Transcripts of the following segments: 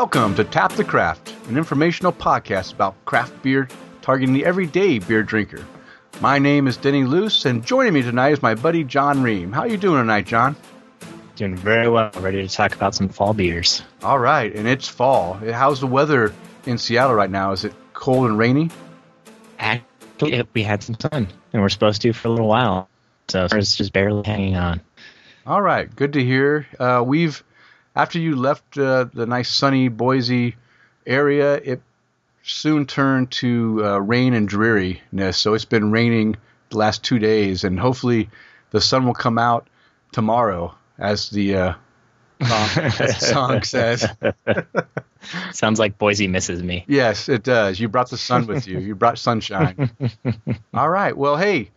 Welcome to Tap the Craft, an informational podcast about craft beer targeting the everyday beer drinker. My name is Denny Luce, and joining me tonight is my buddy John Ream. How are you doing tonight, John? Doing very well. Ready to talk about some fall beers. All right, and it's fall. How's the weather in Seattle right now? Is it cold and rainy? Actually, we had some sun, and we're supposed to for a little while, so it's just barely hanging on. All right, good to hear. Uh, we've after you left uh, the nice sunny Boise area, it soon turned to uh, rain and dreariness. So it's been raining the last two days, and hopefully the sun will come out tomorrow, as the uh, song, as the song says. Sounds like Boise misses me. Yes, it does. You brought the sun with you. You brought sunshine. All right. Well, hey,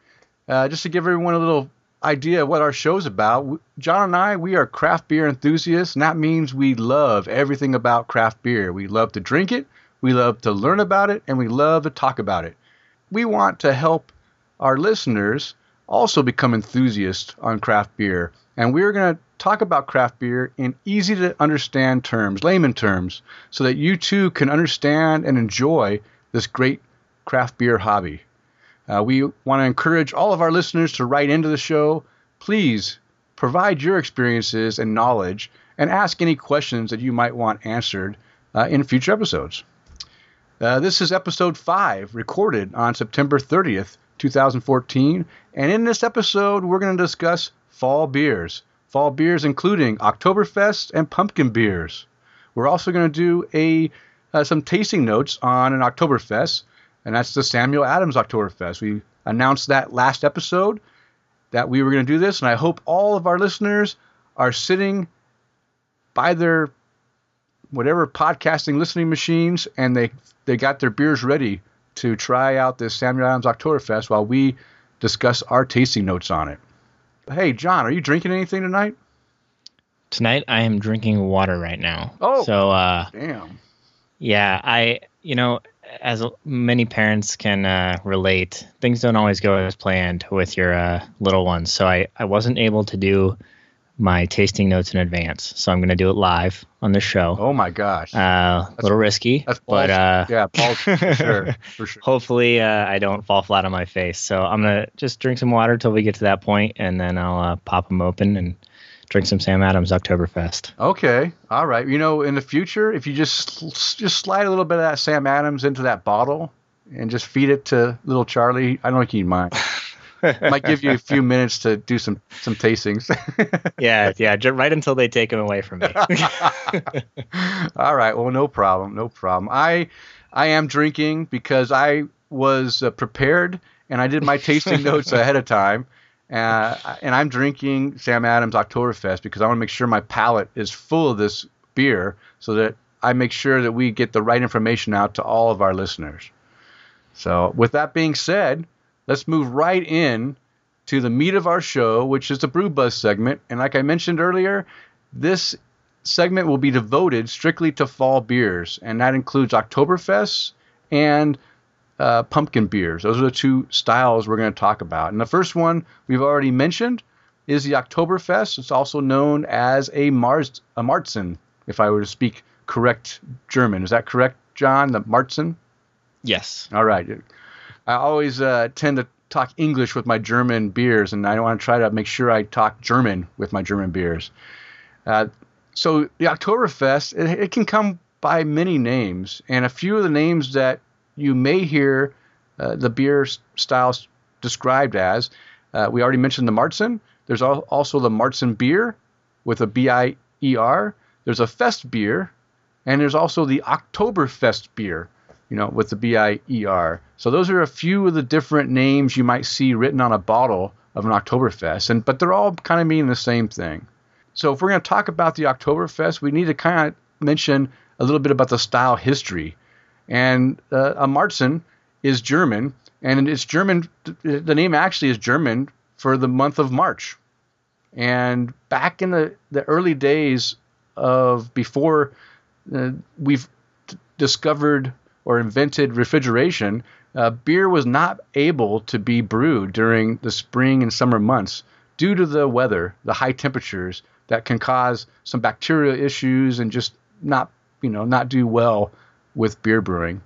uh, just to give everyone a little idea of what our show's about, John and I, we are craft beer enthusiasts, and that means we love everything about craft beer. We love to drink it, we love to learn about it, and we love to talk about it. We want to help our listeners also become enthusiasts on craft beer, and we're going to talk about craft beer in easy to understand terms, layman terms, so that you too can understand and enjoy this great craft beer hobby. Uh, we want to encourage all of our listeners to write into the show. Please provide your experiences and knowledge and ask any questions that you might want answered uh, in future episodes. Uh, this is episode 5, recorded on September 30th, 2014. And in this episode, we're going to discuss fall beers. Fall beers including Oktoberfest and pumpkin beers. We're also going to do a uh, some tasting notes on an Oktoberfest and that's the Samuel Adams Oktoberfest. We announced that last episode that we were going to do this, and I hope all of our listeners are sitting by their whatever podcasting listening machines and they they got their beers ready to try out this Samuel Adams Oktoberfest while we discuss our tasting notes on it. Hey, John, are you drinking anything tonight? Tonight I am drinking water right now. Oh, so uh, damn. Yeah, I you know as many parents can uh, relate, things don't always go as planned with your uh, little ones. So I, I wasn't able to do my tasting notes in advance. So I'm going to do it live on the show. Oh my gosh. Uh, a little risky, but uh, yeah, for sure, for sure. hopefully uh, I don't fall flat on my face. So I'm going to just drink some water till we get to that point, and then I'll uh, pop them open and drink some Sam Adams Oktoberfest. Okay, all right. You know, in the future, if you just just slide a little bit of that Sam Adams into that bottle and just feed it to little Charlie, I don't think he'd mind. Might give you a few minutes to do some some tastings. yeah, yeah, right until they take him away from me. all right. Well, no problem, no problem. I I am drinking because I was uh, prepared and I did my tasting notes ahead of time. Uh, and I'm drinking Sam Adams Oktoberfest because I want to make sure my palate is full of this beer so that I make sure that we get the right information out to all of our listeners. So, with that being said, let's move right in to the meat of our show, which is the Brew Buzz segment. And like I mentioned earlier, this segment will be devoted strictly to fall beers, and that includes Oktoberfest and uh, pumpkin beers. Those are the two styles we're going to talk about. And the first one we've already mentioned is the Oktoberfest. It's also known as a Mars a Marzen, if I were to speak correct German. Is that correct, John? The Marzen? Yes. All right. I always uh, tend to talk English with my German beers, and I want to try to make sure I talk German with my German beers. Uh, so the Oktoberfest, it, it can come by many names, and a few of the names that you may hear uh, the beer styles described as. Uh, we already mentioned the Marzen. There's al- also the Marzen beer with a B I E R. There's a Fest beer, and there's also the Oktoberfest beer, you know, with the B I E R. So those are a few of the different names you might see written on a bottle of an Oktoberfest, and but they're all kind of meaning the same thing. So if we're going to talk about the Oktoberfest, we need to kind of mention a little bit about the style history. And uh, a Marzen is German, and it's German. The name actually is German for the month of March. And back in the, the early days of before uh, we've d- discovered or invented refrigeration, uh, beer was not able to be brewed during the spring and summer months due to the weather, the high temperatures that can cause some bacterial issues and just not you know not do well with beer brewing.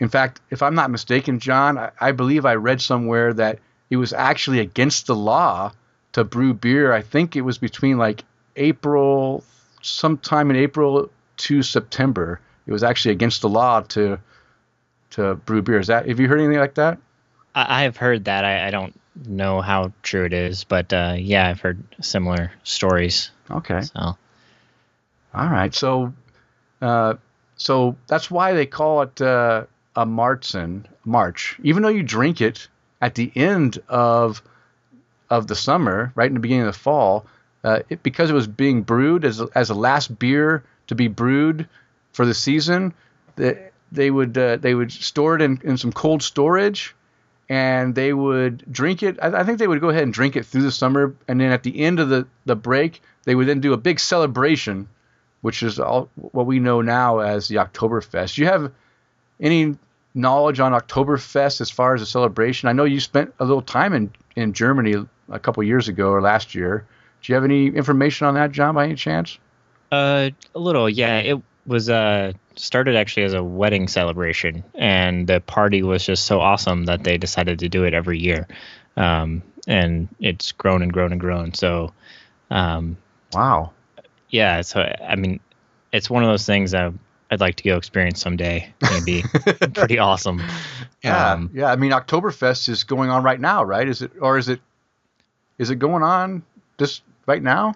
In fact, if I'm not mistaken, John, I, I believe I read somewhere that it was actually against the law to brew beer. I think it was between like April, sometime in April to September. It was actually against the law to to brew beer. Is that have you heard anything like that? I, have heard that. I, I, don't know how true it is, but uh, yeah, I've heard similar stories. Okay. So. All right. So, uh, so that's why they call it uh, a Marzen March, even though you drink it at the end of of the summer, right in the beginning of the fall, uh, it, because it was being brewed as as a last beer to be brewed for the season. The, they would uh, they would store it in, in some cold storage, and they would drink it. I, I, think they would go ahead and drink it through the summer, and then at the end of the, the break, they would then do a big celebration, which is all what we know now as the Oktoberfest. Do you have any knowledge on Oktoberfest as far as a celebration? I know you spent a little time in in Germany a couple years ago or last year. Do you have any information on that, John, by any chance? Uh, a little, yeah. It was uh started actually as a wedding celebration, and the party was just so awesome that they decided to do it every year. Um, and it's grown and grown and grown. So, um, wow, yeah. So I mean, it's one of those things that I'd like to go experience someday. Maybe pretty awesome. Yeah, um, yeah. I mean, Oktoberfest is going on right now, right? Is it or is it is it going on just right now?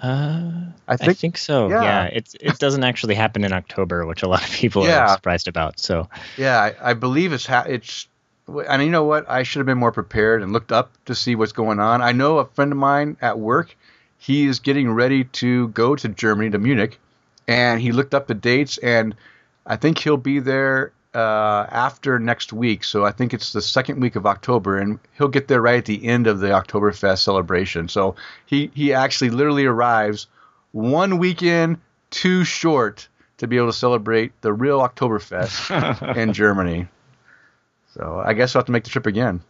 Uh, I think, I think so. Yeah. yeah. It's it doesn't actually happen in October, which a lot of people yeah. are surprised about. So yeah, I, I believe it's ha- it's. And you know what? I should have been more prepared and looked up to see what's going on. I know a friend of mine at work. He is getting ready to go to Germany to Munich, and he looked up the dates, and I think he'll be there uh, after next week. So I think it's the second week of October, and he'll get there right at the end of the Oktoberfest celebration. So he he actually literally arrives one weekend too short to be able to celebrate the real Oktoberfest in Germany. So I guess I'll have to make the trip again.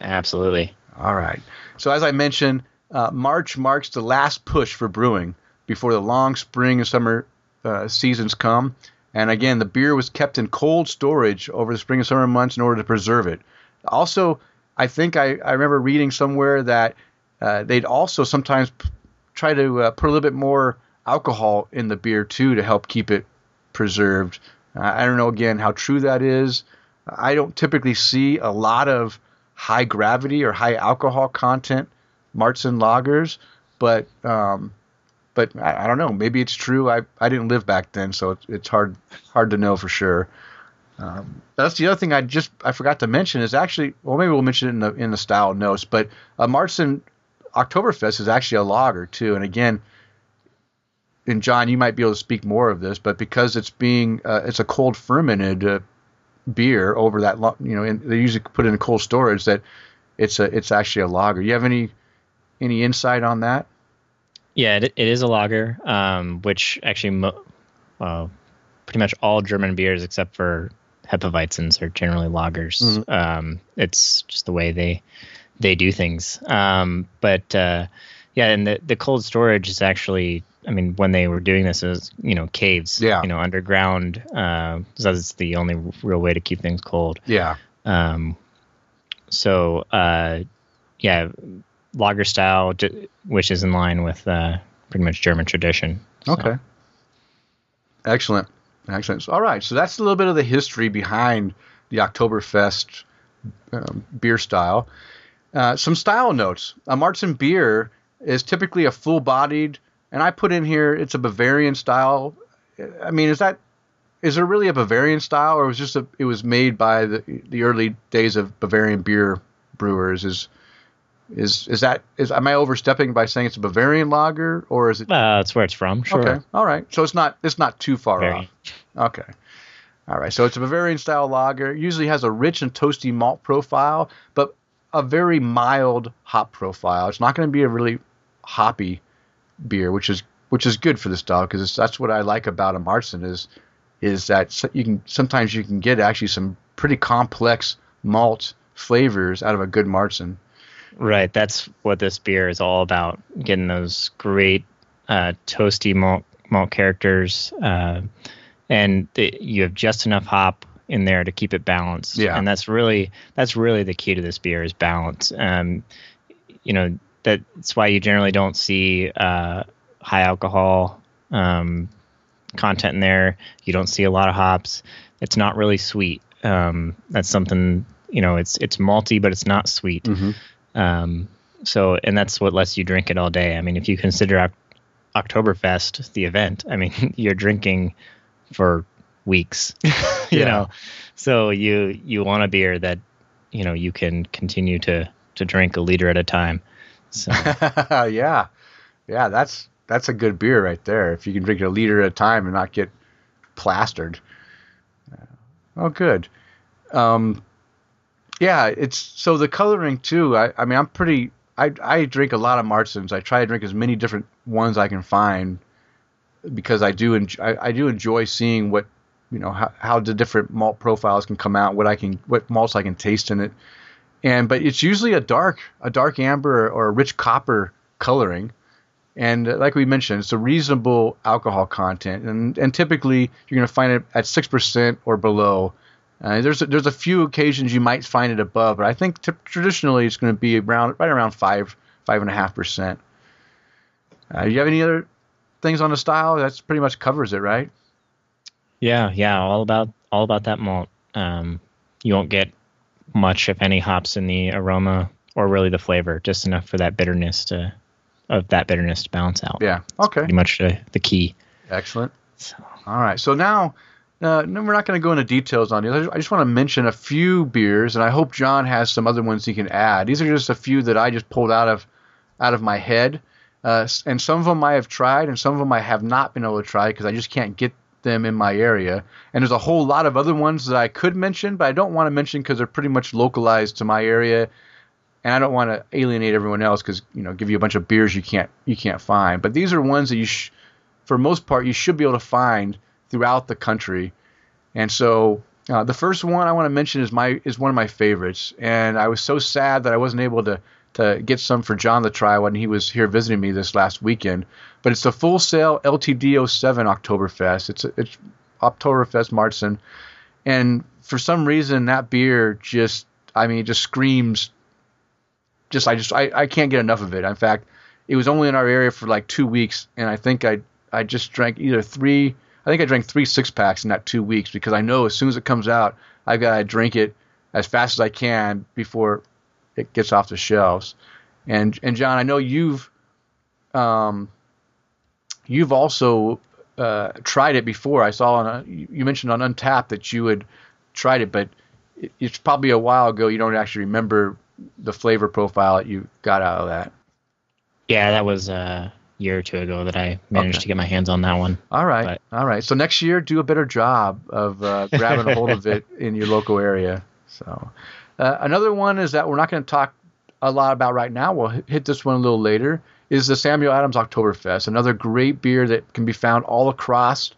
Absolutely. All right. So as I mentioned, uh, March marks the last push for brewing before the long spring and summer uh, seasons come. And again, the beer was kept in cold storage over the spring and summer months in order to preserve it. Also, I think I, I remember reading somewhere that uh, they'd also sometimes p- try to uh, put a little bit more alcohol in the beer too to help keep it preserved. Uh, I don't know again how true that is. I don't typically see a lot of high gravity or high alcohol content Marzen lagers, but um, but I, I, don't know. Maybe it's true. I, I didn't live back then, so it's, it's hard hard to know for sure. Um, that's the other thing I just I forgot to mention is actually well maybe we'll mention it in the in the style notes, but a Marzen Oktoberfest is actually a lager too, and again, and John you might be able to speak more of this, but because it's being uh, it's a cold fermented uh, beer over that you know in, they usually put it in cold storage that it's a it's actually a lager. You have any any insight on that? Yeah, it, it is a lager, um, which actually, mo- uh, pretty much all German beers except for Hefeweizens are generally lagers. Mm-hmm. Um, it's just the way they they do things. Um, but uh, yeah, and the the cold storage is actually, I mean, when they were doing this, it was you know caves, yeah. you know, underground. Uh, so that's the only real way to keep things cold. Yeah. Um, so uh, yeah, lager style, which is in line with uh, pretty much German tradition. So. Okay. Excellent. Excellent. All right. So that's a little bit of the history behind the Oktoberfest um, beer style. Uh, some style notes. A Marzen beer is typically a full bodied, and I put in here it's a Bavarian style. I mean, is that is there really a Bavarian style, or was just a, it was made by the the early days of Bavarian beer brewers? Is is is that is am I overstepping by saying it's a Bavarian lager or is it? Uh, that's where it's from. Sure. Okay. All right. So it's not it's not too far Very. off. Okay. All right. So it's a Bavarian style lager. Usually has a rich and toasty malt profile, but a very mild hop profile. It's not going to be a really hoppy beer, which is which is good for this style because that's what I like about a Marzen is is that you can sometimes you can get actually some pretty complex malt flavors out of a good Marzen. Right. That's what this beer is all about. Getting those great uh, toasty malt malt characters, uh, and the, you have just enough hop in there to keep it balanced. Yeah. and that's really that's really the key to this beer is balance. Um, you know that's why you generally don't see uh, high alcohol um, content in there. You don't see a lot of hops. It's not really sweet. Um, that's something you know. It's it's malty, but it's not sweet. Mhm. Um, so, and that's what lets you drink it all day. I mean, if you consider Oc- Oktoberfest the event, I mean, you're drinking for weeks, you Yeah. know. So you you want a beer that you know you can continue to to drink a liter at a time. So yeah, yeah, that's that's a good beer right there. If you can drink a liter at a time and not get plastered. Oh, good. Um, yeah, it's so the coloring too. I, I mean, I'm pretty. I I drink a lot of Marzens. I try to drink as many different ones I can find because I do enjoy, I, I do enjoy seeing what you know how, how the different malt profiles can come out, what I can what malts I can taste in it and but it's usually a dark a dark amber or a rich copper coloring and uh, like we mentioned it's a reasonable alcohol content and and typically you're going to find it at 6% or below uh, there's a, there's a few occasions you might find it above but i think t- traditionally it's going to be around right around five five and a half percent uh, do you have any other things on the style that's pretty much covers it right yeah, yeah, all about all about that malt. Um, you won't get much, if any, hops in the aroma or really the flavor. Just enough for that bitterness to of that bitterness to balance out. yeah okay pretty much the, the key. excellent So, All right. So now, uh, no, we're not going to go into details on these. I just, just want to mention a few beers, and I hope John has some other ones he can add. These are just a few that I just pulled out of out of my head, uh, and some of them I have tried, and some of them I have not been able to try because I just can't get them in my area. And there's a whole lot of other ones that I could mention, but I don't want to mention because they're pretty much localized to my area, and I don't want to alienate everyone else because you know give you a bunch of beers you can't you can't find. But these are ones that you, sh- for most part, you should be able to find throughout the country. And so uh, the first one I want to mention is my is one of my favorites, and I was so sad that I wasn't able to to get some for John to try when he was here visiting me this last weekend. But it's the Full Sail LTD 07 Oktoberfest. It's it's Oktoberfest Marzen, and for some reason that beer just I mean it just screams. Just I just I, I can't get enough of it. In fact, it was only in our area for like two weeks, and I think I I just drank either three. I think I drank three six packs in that two weeks because I know as soon as it comes out, I've got to drink it as fast as I can before it gets off the shelves. And and John, I know you've um you've also uh, tried it before. I saw on a, you mentioned on Untappd that you had tried it, but it, it's probably a while ago. You don't actually remember the flavor profile that you got out of that. yeah, that was a year or two ago that I managed Okay. to get my hands on that one. All right, But- all right. So next year, do a better job of uh, grabbing a hold of it in your local area. So uh, another one is that we're not going to talk a lot about right now. We'll hit- this one a little later. Is the Samuel Adams Oktoberfest, another great beer that can be found all across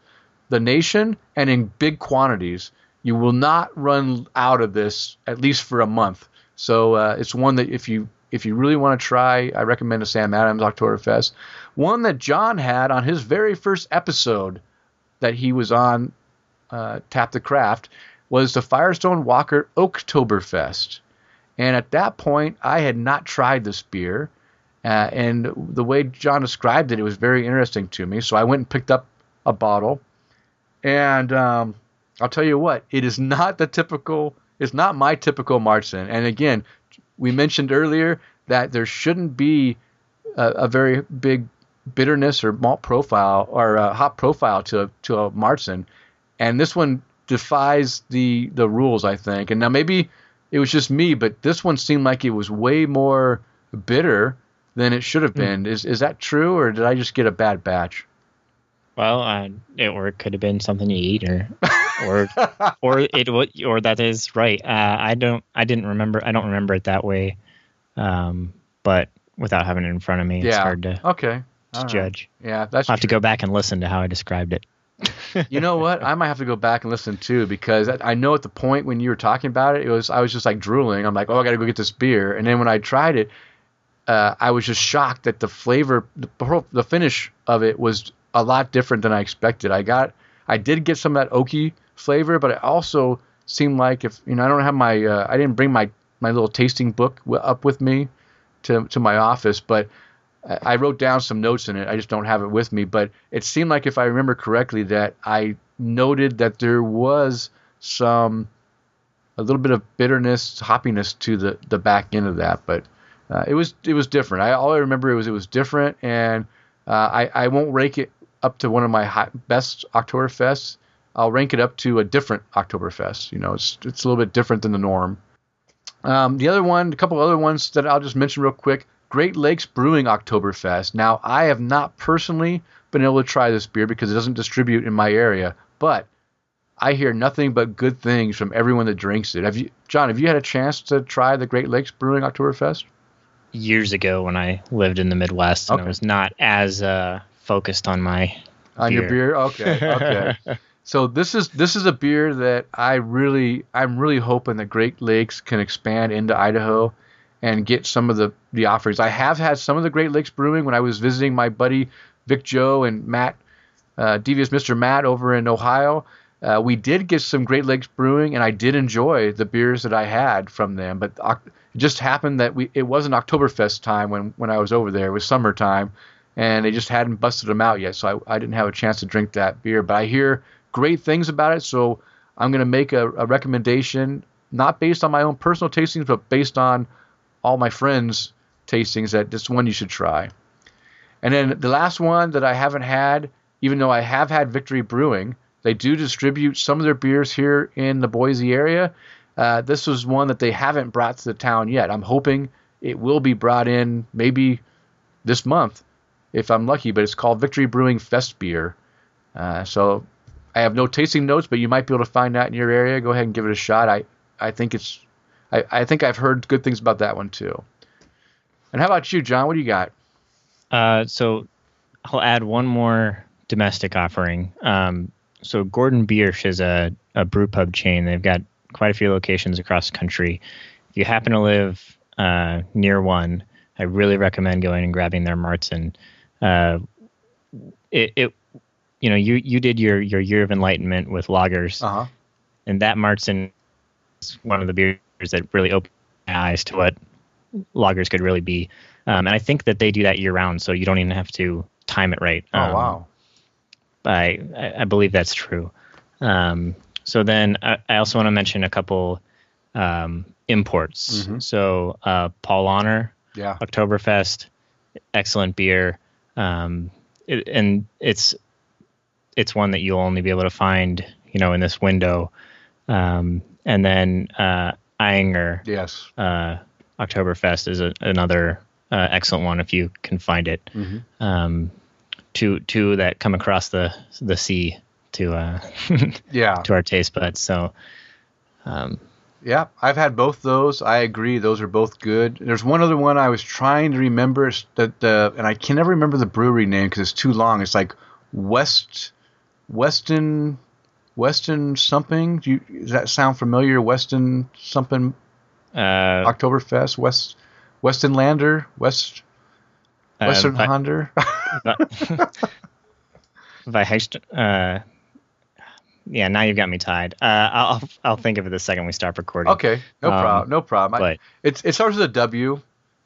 the nation and in big quantities. You will not run out of this at least for a month. So uh, it's one that if you if you really want to try, I recommend the Sam Adams Oktoberfest. One that John had on his very first episode that he was on uh, Tap the Craft was the Firestone Walker Oktoberfest. And at that point, I had not tried this beer. Uh, and the way John described it, it was very interesting to me. So I went and picked up a bottle. And um, I'll tell you what, it is not the typical, it's not my typical Marzen. And again, we mentioned earlier that there shouldn't be a, a very big bitterness or malt profile or uh, hop profile to to a Marzen, and this one defies the the rules, I think. And now maybe it was just me, but this one seemed like it was way more bitter than it should have been. Is is that true, or did I just get a bad batch? Well, uh, it, or it could have been something you eat, or or or it or that is right. Uh, I don't, I didn't remember. I don't remember it that way. Um, but without having it in front of me, it's hard to, Okay. To right. judge. Yeah, that's I'll have to go back and listen to how I described it. you know what? I might have to go back and listen too because I I know at the point when you were talking about it, it was I was just like drooling. I'm like, oh, I got to go get this beer. And then when I tried it, uh, I was just shocked that the flavor, the, the finish of it was a lot different than I expected. I got I did get some of that oaky flavor, but it also seemed like if you know I don't have my uh, I didn't bring my my little tasting book w- up with me to to my office, but I wrote down some notes in it. I just don't have it with me, but it seemed like if I remember correctly that I noted that there was some a little bit of bitterness, hoppiness to the the back end of that, but uh, it was it was different. I all I remember was it was different, and uh, I I won't rank it up to one of my high, best Oktoberfests. I'll rank it up to a different Oktoberfest. You know, it's it's a little bit different than the norm. Um, the other one, a couple other ones that I'll just mention real quick. Great Lakes Brewing Oktoberfest. Now, I have not personally been able to try this beer because it doesn't distribute in my area, but I hear nothing but good things from everyone that drinks it. Have you, John? Have you had a chance to try the Great Lakes Brewing Oktoberfest? Years ago, when I lived in the Midwest, and I was not as uh, focused on my on beer. your beer. Okay, okay. so this is this is a beer that I really I'm really hoping that Great Lakes can expand into Idaho and get some of the the offerings. I have had some of the Great Lakes Brewing when I was visiting my buddy Vic Joe and Matt, uh, Devious Mr. Matt over in Ohio. Uh, we did get some Great Lakes Brewing, and I did enjoy the beers that I had from them. But it just happened that we it wasn't Oktoberfest time when when I was over there. It was summertime, and they just hadn't busted them out yet, so I, I didn't have a chance to drink that beer. But I hear great things about it, so I'm going to make a, a recommendation, not based on my own personal tastings, but based on all my friends' tastings that this one you should try. And then the last one that I haven't had, even though I have had Victory Brewing, they do distribute some of their beers here in the Boise area. Uh, this was one that they haven't brought to the town yet. I'm hoping it will be brought in maybe this month if I'm lucky, but it's called Victory Brewing Fest Beer. Uh, so I have no tasting notes, but you might be able to find that in your area. Go ahead and give it a shot. I, I think it's I, I think I've heard good things about that one too. And how about you, John? What do you got? Uh, so I'll add one more domestic offering. Um, so Gordon Biersch is a, a brew pub chain. They've got quite a few locations across the country. If you happen to live uh, near one, I really recommend going and grabbing their Märzen. Uh, it, it, you know, you you did your your year of enlightenment with lagers, uh-huh. and that Märzen is one of the beers that really opened my eyes to what lagers could really be. Um, and I think that they do that year round, so you don't even have to time it right. Oh um, wow! I I believe that's true. Um, so then I, I also want to mention a couple um, imports. Mm-hmm. So uh, Paulaner, Yeah. Oktoberfest, excellent beer, um, it, and it's it's one that you'll only be able to find, you know, in this window. Um, and then uh, Ayinger Yes. uh, Oktoberfest is a, another uh, excellent one if you can find it. Mm-hmm. Um, two two that come across the the sea to uh, Yeah. to our taste buds. So um, Yeah, I've had both those. I agree; those are both good. There's one other one I was trying to remember that the, and I can never remember the brewery name because it's too long. It's like West, Weston, Weston something. Do you, does that sound familiar? Weston something uh, Oktoberfest West, Weston Lander West, Western Hunter. Weihecht- uh, yeah, now you've got me tied. Uh, I'll I'll think of it the second we start recording. okay, no Um, problem, no problem. I- It's it starts with a W,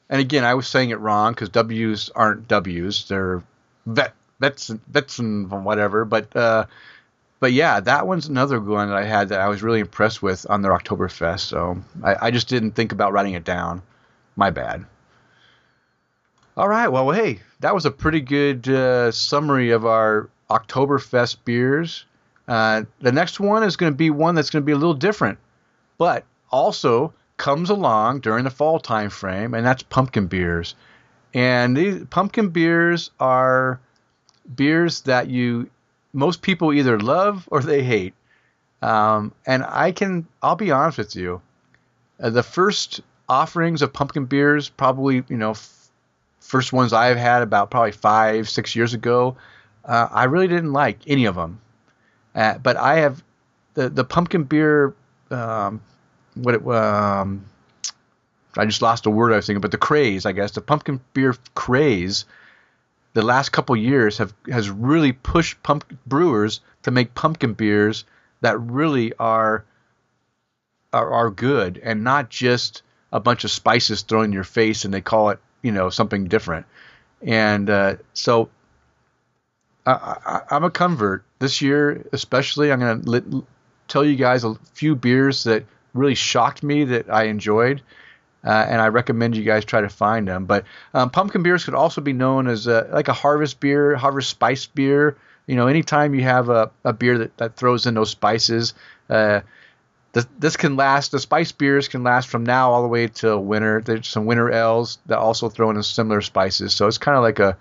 and again, I was saying it wrong because W's aren't W's; they're vet vets vets and whatever. But uh, but yeah, that one's another one that I had that I was really impressed with on their Oktoberfest. So I, I just didn't think about writing it down. My bad. All right, well, hey, that was a pretty good uh, summary of our Oktoberfest beers. Uh, the next one is going to be one that's going to be a little different, but also comes along during the fall time frame, and that's pumpkin beers. And these pumpkin beers are beers that you most people either love or they hate. Um, and I can, I'll be honest with you, uh, the first offerings of pumpkin beers, probably you know, f- first ones I've had about probably five, six years ago, uh, I really didn't like any of them. Uh, but I have the the pumpkin beer. Um, what it um, I just lost a word I was thinking, but the craze, I guess, the pumpkin beer craze. The last couple years have has really pushed pump brewers to make pumpkin beers that really are are, are good and not just a bunch of spices thrown in your face and they call it you know something different. And uh, so I, am a convert this year, especially. I'm going to tell you guys a few beers that really shocked me that I enjoyed. Uh, and I recommend you guys try to find them. But um, pumpkin beers could also be known as a, like a harvest beer, harvest spice beer. You know, anytime you have a, a beer that, that throws in those spices, uh, this, this can last. The spice beers can last from now all the way to winter. There's some winter ales that also throw in similar spices, so it's kind of like a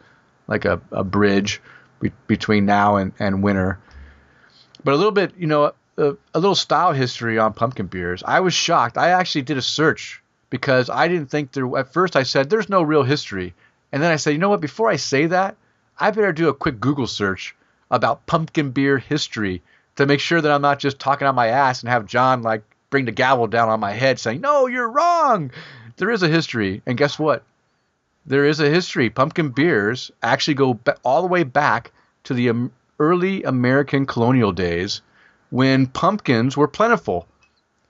like a, a bridge be, between now and, and winter. But a little bit, you know, a, a little style history on pumpkin beers. I was shocked. I actually did a search because I didn't think there. At first, I said there's no real history, and then I said, you know what? Before I say that, I better do a quick Google search about pumpkin beer history to make sure that I'm not just talking on my ass and have John like bring the gavel down on my head saying, "No, you're wrong." There is a history, and guess what? There is a history. Pumpkin beers actually go all the way back to the early American colonial days when pumpkins were plentiful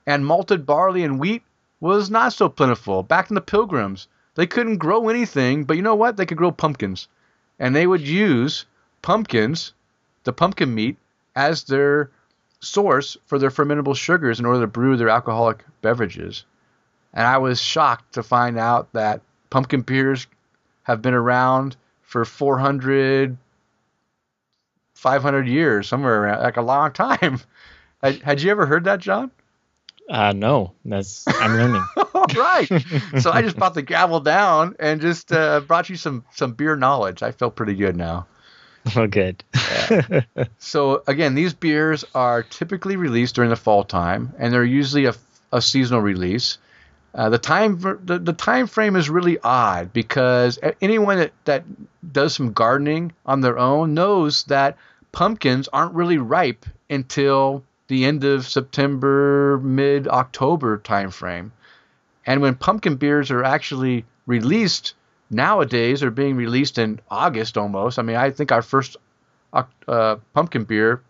and malted barley and wheat was not so plentiful. Back in the pilgrims, they couldn't grow anything, but you know what? They could grow pumpkins. And they would use pumpkins, the pumpkin meat, as their source for their fermentable sugars in order to brew their alcoholic beverages. And I was shocked to find out that pumpkin beers have been around for 400, 500 years, somewhere around, like a long time. Had, had you ever heard that, John? Uh, no, that's I'm learning. All right. So I just brought the gavel down and just uh, brought you some some beer knowledge. I feel pretty good now. Oh, good. yeah. So again, these beers are typically released during the fall time, and they're usually a, a seasonal release. Uh, the time the, the time frame is really odd because anyone that, that does some gardening on their own knows that pumpkins aren't really ripe until the end of September, mid October time frame. And when pumpkin beers are actually released nowadays they're being released in August almost. I mean, I think our first uh, pumpkin beer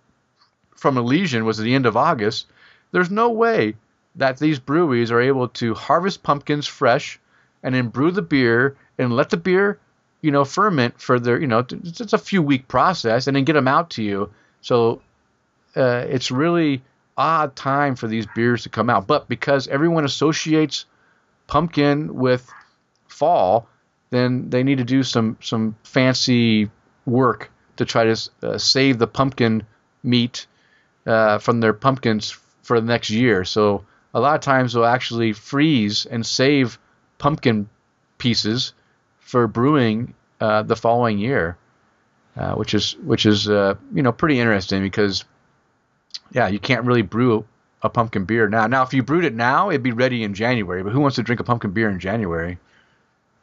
from Elysian was at the end of August. There's no way that these breweries are able to harvest pumpkins fresh and then brew the beer and let the beer, you know, ferment for their, you know, it's a few week process and then get them out to you. So uh, it's really odd time for these beers to come out. But because everyone associates pumpkin with fall, then they need to do some some fancy work to try to uh, save the pumpkin meat uh, from their pumpkins for the next year. So a lot of times they'll actually freeze and save pumpkin pieces for brewing uh, the following year, uh, which is which is uh, you know pretty interesting because yeah you can't really brew a pumpkin beer now. Now if you brewed it now it'd be ready in January, but who wants to drink a pumpkin beer in January?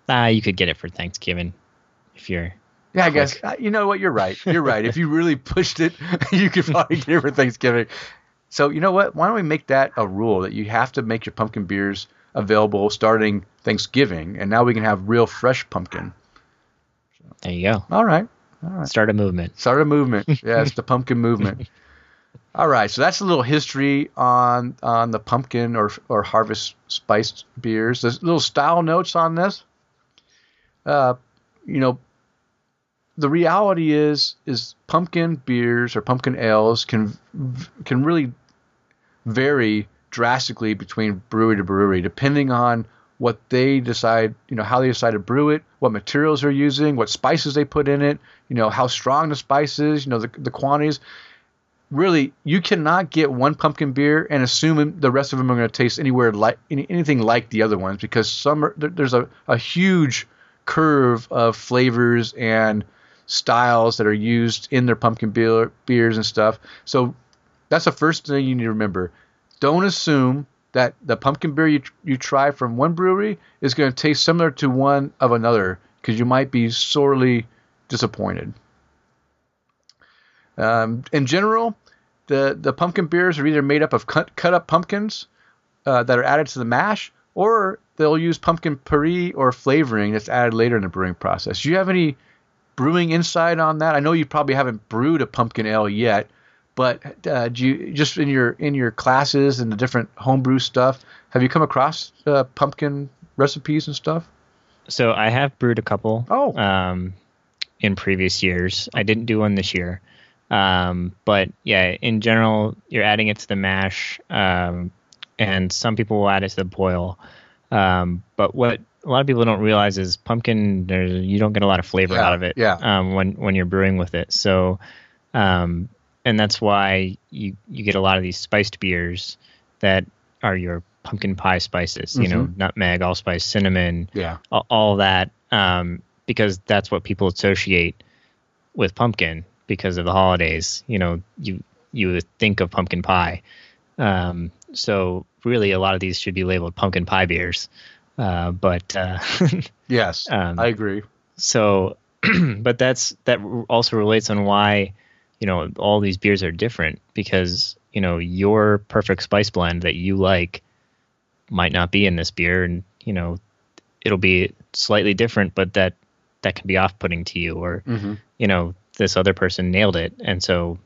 Ah, you could get it for Thanksgiving if you're. Yeah, I guess uh, you know what. You're right. You're right. if you really pushed it, you could probably get it for Thanksgiving. So you know what? Why don't we make that a rule that you have to make your pumpkin beers available starting Thanksgiving, and now we can have real fresh pumpkin. There you go. All right. All right. Start a movement. Start a movement. yes, the pumpkin movement. All right, so that's a little history on on the pumpkin or or harvest spiced beers. There's little style notes on this uh, you know, the reality is is pumpkin beers or pumpkin ales can can really vary drastically between brewery to brewery depending on what they decide, you know, how they decide to brew it, what materials they're using, what spices they put in it, you know, how strong the spice is, you know, the, the quantities. Really, you cannot get one pumpkin beer and assume the rest of them are going to taste anywhere like anything like the other ones because some are, there's a, a huge curve of flavors and styles that are used in their pumpkin beer, beers and stuff. So that's the first thing you need to remember. Don't assume that the pumpkin beer you, you try from one brewery is going to taste similar to one of another because you might be sorely disappointed. Um, in general, the, the pumpkin beers are either made up of cut, cut up pumpkins uh, that are added to the mash, or they'll use pumpkin puree or flavoring that's added later in the brewing process. Do you have any brewing insight on that? I know you probably haven't brewed a pumpkin ale yet, but uh, do you just in your in your classes and the different homebrew stuff, have you come across uh, pumpkin recipes and stuff? So I have brewed a couple. Oh. Um, in previous years, I didn't do one this year. Um, but yeah, in general, you're adding it to the mash, um, and some people will add it to the boil. Um, but what a lot of people don't realize is pumpkin. There's you don't get a lot of flavor Yeah, out of it. yeah. Um, when when you're brewing with it. So, um, and that's why you you get a lot of these spiced beers that are your pumpkin pie spices. You know, nutmeg, allspice, cinnamon, Yeah. all, all that um, because that's what people associate with pumpkin because of the holidays. You know, you you would think of pumpkin pie. Um, so really, a lot of these should be labeled pumpkin pie beers. Uh, but uh, Yes, Um, I agree. so, but that's that also relates on why you know all these beers are different because you know your perfect spice blend that you like might not be in this beer, and you know it'll be slightly different, but that that can be off-putting to you, or Mhm. you know this other person nailed it, and so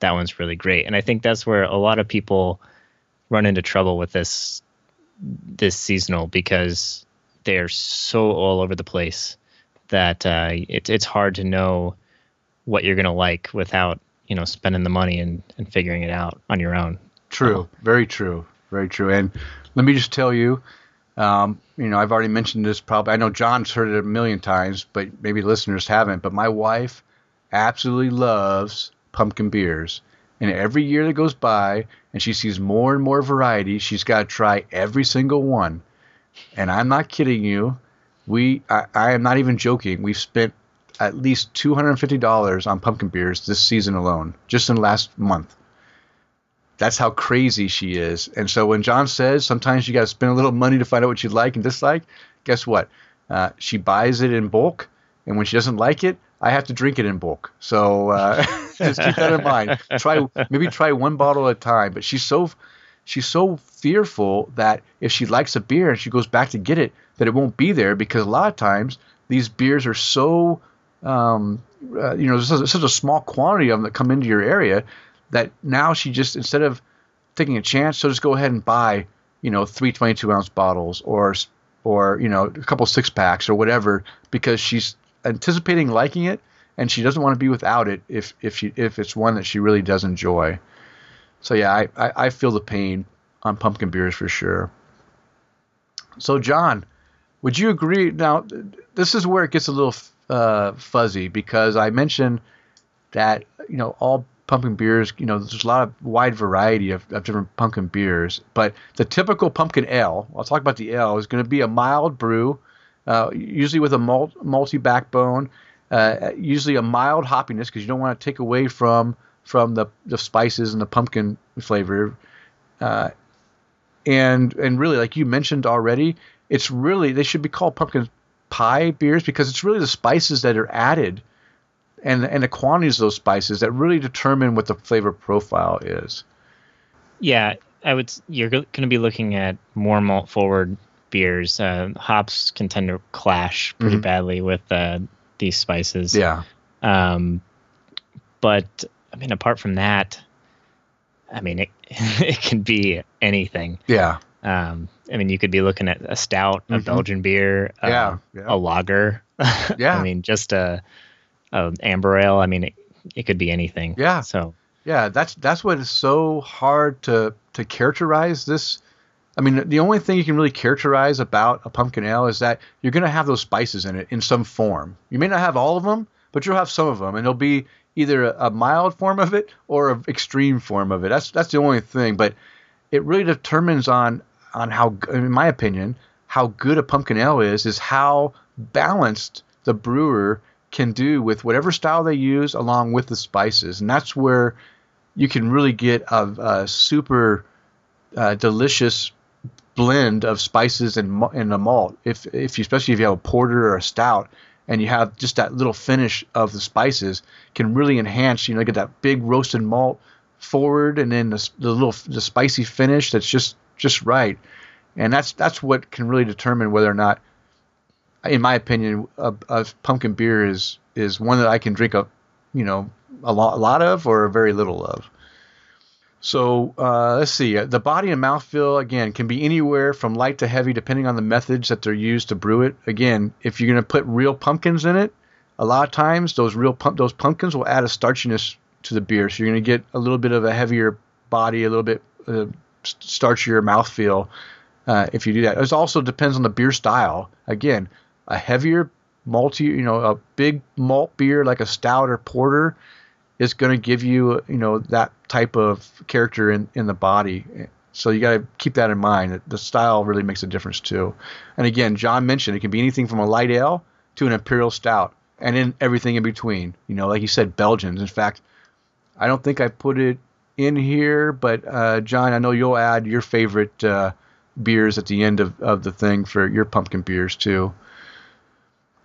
that one's really great. And I think that's where a lot of people run into trouble with this this seasonal because they're so all over the place that uh, it's it's hard to know what you're gonna like without you know spending the money and, and figuring it out on your own. True. Very true. Very true. And let me just tell you, um, you know, I've already mentioned this probably. I know John's heard it a million times, but maybe listeners haven't. But my wife absolutely loves pumpkin beers. And every year that goes by and she sees more and more variety, she's got to try every single one. And I'm not kidding you. We, I, I am not even joking. We've spent at least $250 on pumpkin beers this season alone, just in the last month. That's how crazy she is. And so when John says sometimes you got to spend a little money to find out what you like and dislike, guess what? Uh, she buys it in bulk, and when she doesn't like it, I have to drink it in bulk. So uh, just keep that in mind. Try maybe try one bottle at a time. But she's so she's so fearful that if she likes a beer and she goes back to get it, that it won't be there because a lot of times these beers are so um, uh, you know such, such a small quantity of them that come into your area that now she just instead of taking a chance, she'll just go ahead and buy you know three 22 ounce bottles or or you know a couple six packs or whatever because she's anticipating liking it and she doesn't want to be without it if if she if it's one that she really does enjoy. So yeah, I, I, I feel the pain on pumpkin beers for sure. So John, would you agree? Now this is where it gets a little uh, fuzzy because I mentioned that you know all pumpkin beers, you know, there's a lot of wide variety of, of different pumpkin beers, but the typical pumpkin ale, I'll talk about the ale, is going to be a mild brew, uh, usually with a malty backbone, uh, usually a mild hoppiness because you don't want to take away from from the, the spices and the pumpkin flavor. Uh, and and really, like you mentioned already, it's really they should be called pumpkin pie beers because it's really the spices that are added and and the quantities of those spices that really determine what the flavor profile is. Yeah, I would. You're going to be looking at more malt forward beers. Uh, hops can tend to clash pretty Mhm. badly with uh, these spices. Yeah. Um, but I mean, apart from that, I mean, it it can be anything. Yeah. Um, I mean, you could be looking at a stout, a Mhm. Belgian beer, uh, Yeah, yeah. a lager. Yeah. I mean, just a, a amber ale. I mean, it, it could be anything. Yeah. So Yeah, that's that's what is so hard to to characterize this. I mean, the only thing you can really characterize about a pumpkin ale is that you're going to have those spices in it in some form. You may not have all of them, but you'll have some of them, and it'll be either a, mild form of it or an extreme form of it. That's that's the only thing. But it really determines on on how, in my opinion, how good a pumpkin ale is is how balanced the brewer can do with whatever style they use along with the spices, and that's where you can really get a, a super uh, delicious blend of spices and and a malt. If if you especially if you have a porter or a stout and you have just that little finish of the spices can really enhance. You know, get that big roasted malt forward and then the, the little the spicy finish that's just just right. And that's that's what can really determine whether or not, in my opinion, a, a pumpkin beer is is one that I can drink a, you know, a lot, a lot of or very little of. So uh, let's see. The body and mouthfeel again can be anywhere from light to heavy, depending on the methods that they're used to brew it. Again, if you're going to put real pumpkins in it, a lot of times those real pump those pumpkins will add a starchiness to the beer, so you're going to get a little bit of a heavier body, a little bit uh, starchier mouthfeel uh, if you do that. It also depends on the beer style. Again, a heavier malty, you know, a big malt beer like a stout or porter is going to give you, you know, that type of character in, in the body. So you got to keep that in mind. The style really makes a difference too. And again, John mentioned it can be anything from a light ale to an imperial stout, and in everything in between. You know, like you said, Belgians. In fact, I don't think I put it in here, but uh, John, I know you'll add your favorite uh, beers at the end of, of the thing for your pumpkin beers too.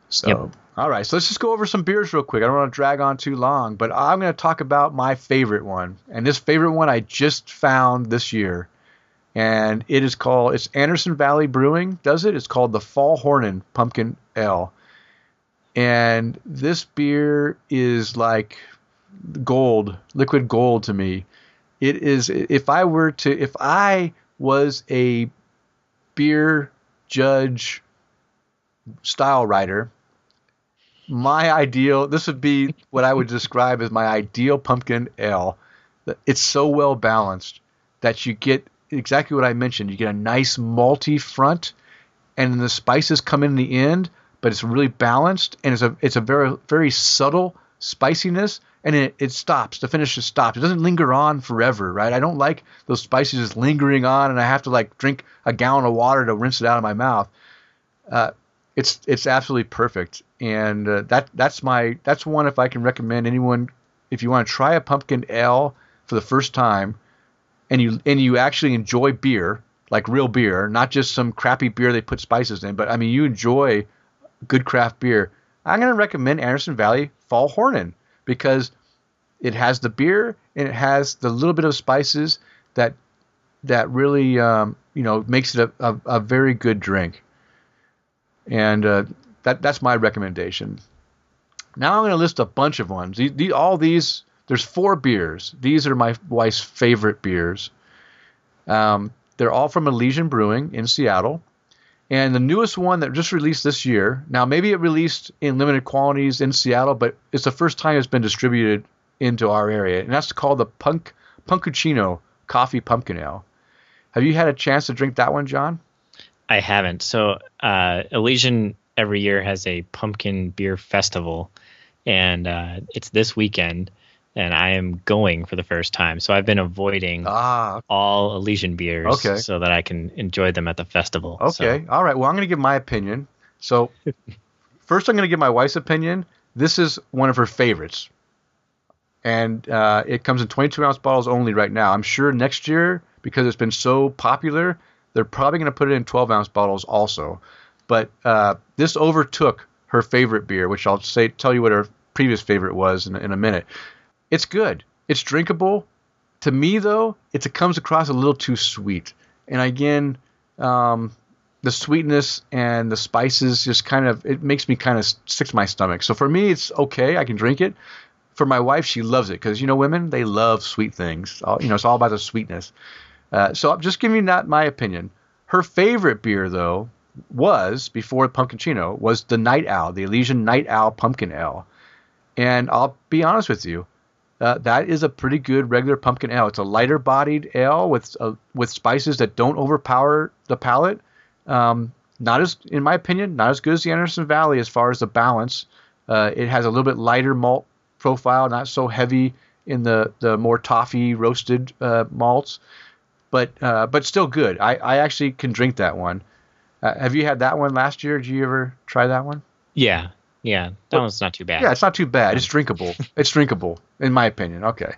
So. Yep. All right, so let's just go over some beers real quick. I don't want to drag on too long, but I'm going to talk about my favorite one. And this favorite one I just found this year. And it is called, it's Anderson Valley Brewing does it. It's called the Fall Hornin Pumpkin Ale. And this beer is like gold, liquid gold to me. It is, if I were to, if I was a beer judge style writer, my ideal this would be what I would describe as my ideal pumpkin ale. It's so well balanced that you get exactly what I mentioned. You get a nice malty front, and the spices come in the end, but it's really balanced and it's a it's a very very subtle spiciness and it, it stops. The finish just stops. It doesn't linger on forever right? I don't like those spices just lingering on and i have to like drink a gallon of water to rinse it out of my mouth. Uh, it's it's absolutely perfect, and uh, that that's my that's one if I can recommend anyone if you want to try a pumpkin ale for the first time, and you and you actually enjoy beer like real beer, not just some crappy beer they put spices in, but I mean you enjoy good craft beer. I'm going to recommend Anderson Valley Fall Hornin because it has the beer and it has the little bit of spices that that really um, you know makes it a, a, a very good drink and uh, that that's my recommendation. Now I'm going to list a bunch of ones. All these, there's four beers. These are my wife's favorite beers. Um, they're all from Elysian Brewing in Seattle. And the newest one that just released this year, now maybe it released in limited quantities in Seattle, but it's the first time it's been distributed into our area. And that's called the Punk Punkuccino Coffee Pumpkin Ale. Have you had a chance to drink that one, John? I haven't. So uh, Elysian every year has a pumpkin beer festival, and uh, it's this weekend, and I am going for the first time. So I've been avoiding ah. all Elysian beers, okay. so that I can enjoy them at the festival. Okay, so. all right. Well, I'm going to give my opinion. So first, I'm going to give my wife's opinion. This is one of her favorites, and uh, it comes in 22 ounce bottles only right now. I'm sure next year, because it's been so popular, they're probably going to put it in 12 ounce bottles also. But uh, this overtook her favorite beer, which I'll say tell you what her previous favorite was in, in a minute. It's good. It's drinkable. To me, though, it comes across a little too sweet. And again, um, the sweetness and the spices just kind of it makes me kind of sick to my stomach. So for me, it's okay. I can drink it. For my wife, she loves it because you know women they love sweet things. All, you know, it's all about the sweetness. Uh, so I'm just giving you that my opinion. Her favorite beer, though, was before Punkuccino was the Night Owl, the Elysian Night Owl Pumpkin Ale. And I'll be honest with you, uh, that is a pretty good regular pumpkin ale. It's a lighter bodied ale with uh, with spices that don't overpower the palate. Um, not as, in my opinion, not as good as the Anderson Valley as far as the balance. Uh, it has a little bit lighter malt profile, not so heavy in the the more toffee roasted uh, malts but uh, but still good. I, I actually can drink that one. Uh, have you had that one last year? Did you ever try that one? Yeah, yeah, that one's not too bad. Yeah, it's not too bad. It's drinkable. it's drinkable, in my opinion. Okay,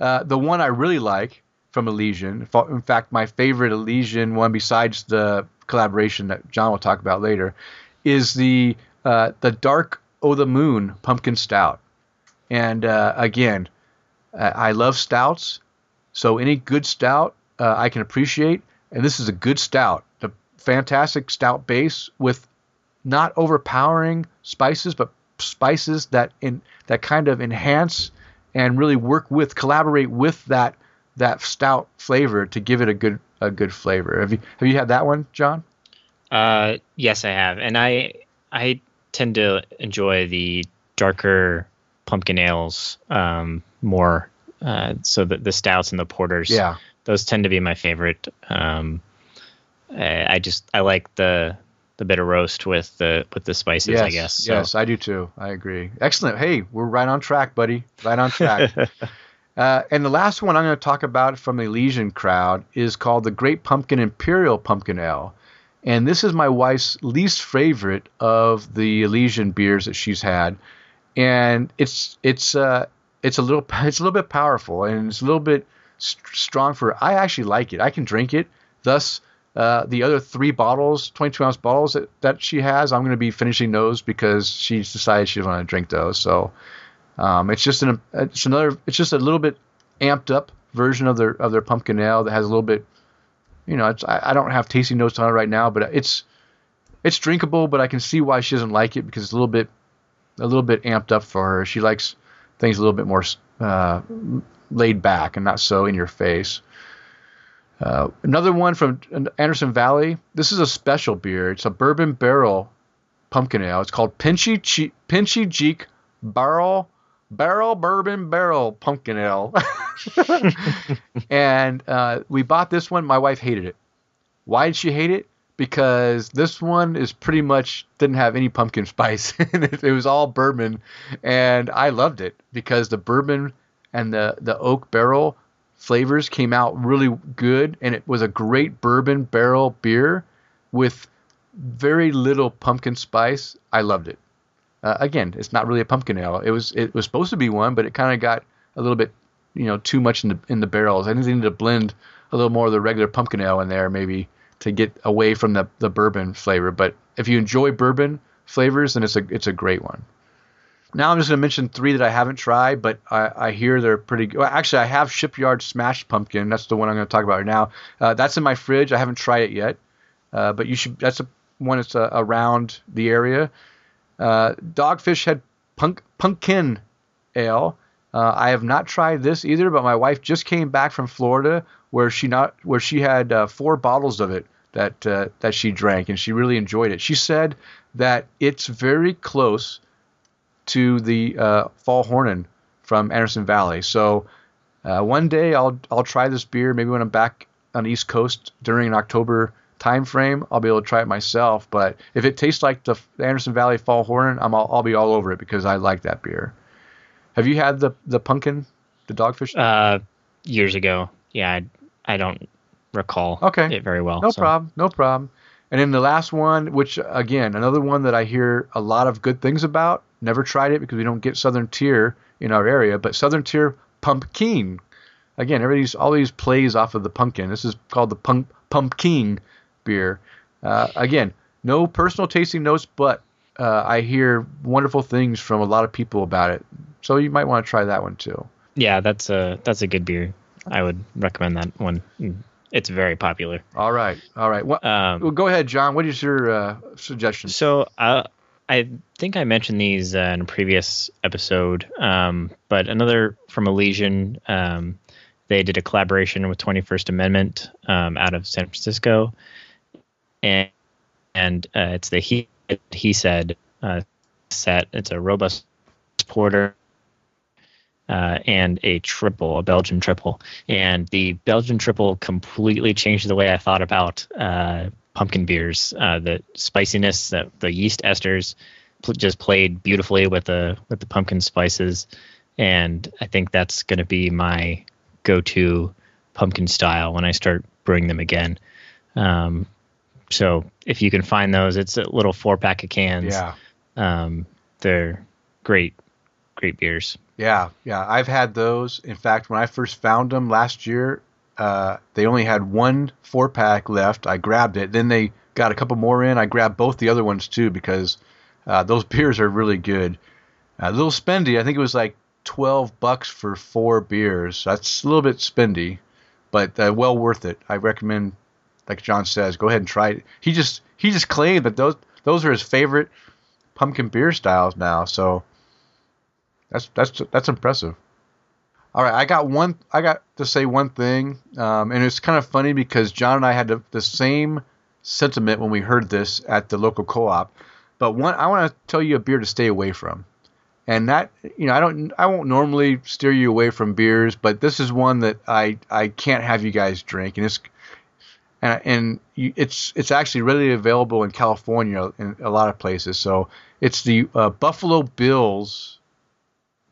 uh, the one I really like from Elysian, in fact, my favorite Elysian one besides the collaboration that John will talk about later, is the uh, the Dark O the Moon Pumpkin Stout. And uh, again, I love stouts, so any good stout uh, I can appreciate. And this is a good stout, a fantastic stout base with not overpowering spices, but spices that in that kind of enhance and really work with collaborate with that that stout flavor to give it a good a good flavor. Have you have you had that one, John? Uh, yes, I have, and I I tend to enjoy the darker pumpkin ales um, more. Uh, so the the stouts and the porters, Yeah. those tend to be my favorite. Um, I, I just I like the the bitter roast with the with the spices. Yes, I guess. So. yes, I do too. I agree. Excellent. Hey, we're right on track, buddy. Right on track. uh, and the last one I'm going to talk about from the Elysian crowd is called the Great Pumpkin Imperial Pumpkin Ale. And this is my wife's least favorite of the Elysian beers that she's had. And it's it's uh it's a little it's a little bit powerful and it's a little bit st- strong for her. I actually like it. I can drink it. Thus, uh, the other three bottles, 22 ounce bottles that, that she has, I'm going to be finishing those because she's decided she doesn't want to drink those. So um, it's just an it's another it's just a little bit amped up version of their of their pumpkin ale that has a little bit, you know, I, I don't have tasting notes on it right now, but it's it's drinkable. But I can see why she doesn't like it because it's a little bit a little bit amped up for her. She likes things a little bit more uh, laid back and not so in your face. Uh, another one from Anderson Valley. This is a special beer. It's a bourbon barrel pumpkin ale. It's called Pinchy che- Pinchy Jeek Barrel Barrel Bourbon Barrel Pumpkin Ale. and uh, we bought this one. My wife hated it. Why did she hate it? Because this one is pretty much didn't have any pumpkin spice in it. It was all bourbon, and I loved it because the bourbon and the the oak barrel flavors came out really good, and it was a great bourbon barrel beer with very little pumpkin spice. I loved it. Uh, again, it's not really a pumpkin ale. It was it was supposed to be one, but it kind of got a little bit, you know, too much in the in the barrels. I think they need to blend a little more of the regular pumpkin ale in there, maybe to get away from the the bourbon flavor. But if you enjoy bourbon flavors, then it's a it's a great one. Now I'm just going to mention three that I haven't tried, but I, I hear they're pretty good. Well, actually, I have Shipyard Smashed Pumpkin. That's the one I'm going to talk about right now. Uh, that's in my fridge. I haven't tried it yet, uh, but you should. That's a one that's uh, around the area. Uh, Dogfish Head Punk, Pumpkin Ale. Uh, I have not tried this either, but my wife just came back from Florida where she not where she had uh, four bottles of it that that she drank and she really enjoyed it. She said that it's very close to the uh, Fall Hornin from Anderson Valley. So uh, one day I'll I'll try this beer. Maybe when I'm back on the East Coast during an October time frame, I'll be able to try it myself. But if it tastes like the Anderson Valley Fall Hornin, I'm all, I'll be all over it because I like that beer. Have you had the the pumpkin, the dogfish? Uh, years ago. Yeah, I, I don't recall Okay. it very well. No so- problem. No problem. And then the last one, which again, another one that I hear a lot of good things about. Never tried it because we don't get Southern Tier in our area, but Southern Tier Pumpkin. Again, everybody's all these plays off of the pumpkin. This is called the pump pumpkin beer. Uh, again, no personal tasting notes, but uh, I hear wonderful things from a lot of people about it. So you might want to try that one too. Yeah, that's a that's a good beer. I would recommend that one. It's very popular. All right, all right. Well, Um, well, go ahead, John. What is your uh, suggestion? So uh, I think I mentioned these uh, in a previous episode, um, but another from Elysian, um, they did a collaboration with 21st Amendment um, out of San Francisco, and and uh, it's the he he said uh, set. It's a robust porter. Uh, and a triple, a Belgian triple, and the Belgian triple completely changed the way I thought about uh, pumpkin beers. Uh, the spiciness, the, the yeast esters, pl- just played beautifully with the with the pumpkin spices, and I think that's going to be my go-to pumpkin style when I start brewing them again. Um, so if you can find those, it's a little four pack of cans. Yeah. Um, they're great, great beers. Yeah, yeah, I've had those. In fact, when I first found them last year, uh, they only had one four pack left. I grabbed it. Then they got a couple more in. I grabbed both the other ones too because uh, those beers are really good. a little spendy. I think it was like twelve bucks for four beers. That's a little bit spendy, but uh, well worth it. I recommend, like John says, go ahead and try it. He just he just claimed that those those are his favorite pumpkin beer styles now. So that's that's that's impressive. All right, I got one. I got to say one thing, um, and it's kind of funny because John and I had the, the same sentiment when we heard this at the local co-op. But one, I want to tell you a beer to stay away from, and that you know I don't, I won't normally steer you away from beers, but this is one that I I can't have you guys drink, and it's and, and you, it's it's actually readily available in California in a lot of places. So it's the uh, Buffalo Bills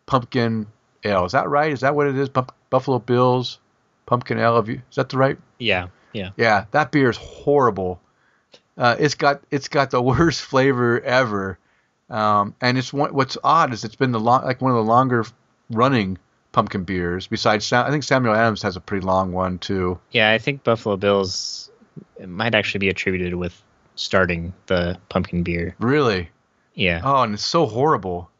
pumpkin ale. Is that right? Is that what it is? Bump, Buffalo Bills pumpkin ale. Have you, is that the right? Yeah, yeah, yeah. That beer is horrible. Uh, it's got it's got the worst flavor ever, um, and it's one, what's odd is it's been the long, like one of the longer running pumpkin beers. Besides, I think Samuel Adams has a pretty long one too. Yeah, I think Buffalo Bills might actually be attributed with starting the pumpkin beer. Really? Yeah. Oh, and it's so horrible,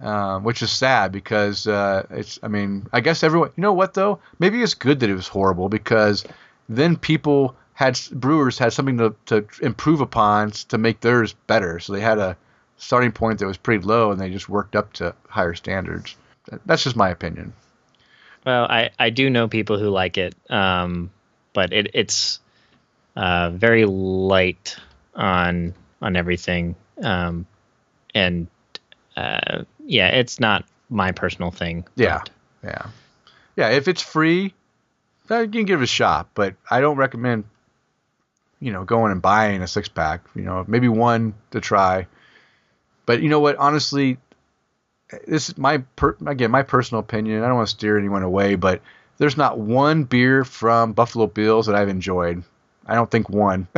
um, which is sad because uh, it's. I mean, I guess everyone. You know what though? Maybe it's good that it was horrible because then people had brewers had something to, to improve upon to make theirs better. So they had a starting point that was pretty low, and they just worked up to higher standards. That's just my opinion. Well, I, I do know people who like it, um, but it, it's uh, very light on on everything, um, and uh, yeah, it's not my personal thing. Yeah, yeah, yeah. If it's free, uh, you can give it a shot, but I don't recommend you know going and buying a six pack. You know, maybe one to try. But you know what? Honestly, this is my per, again my personal opinion. I don't want to steer anyone away, but there's not one beer from Buffalo Bills that I've enjoyed. I don't think one.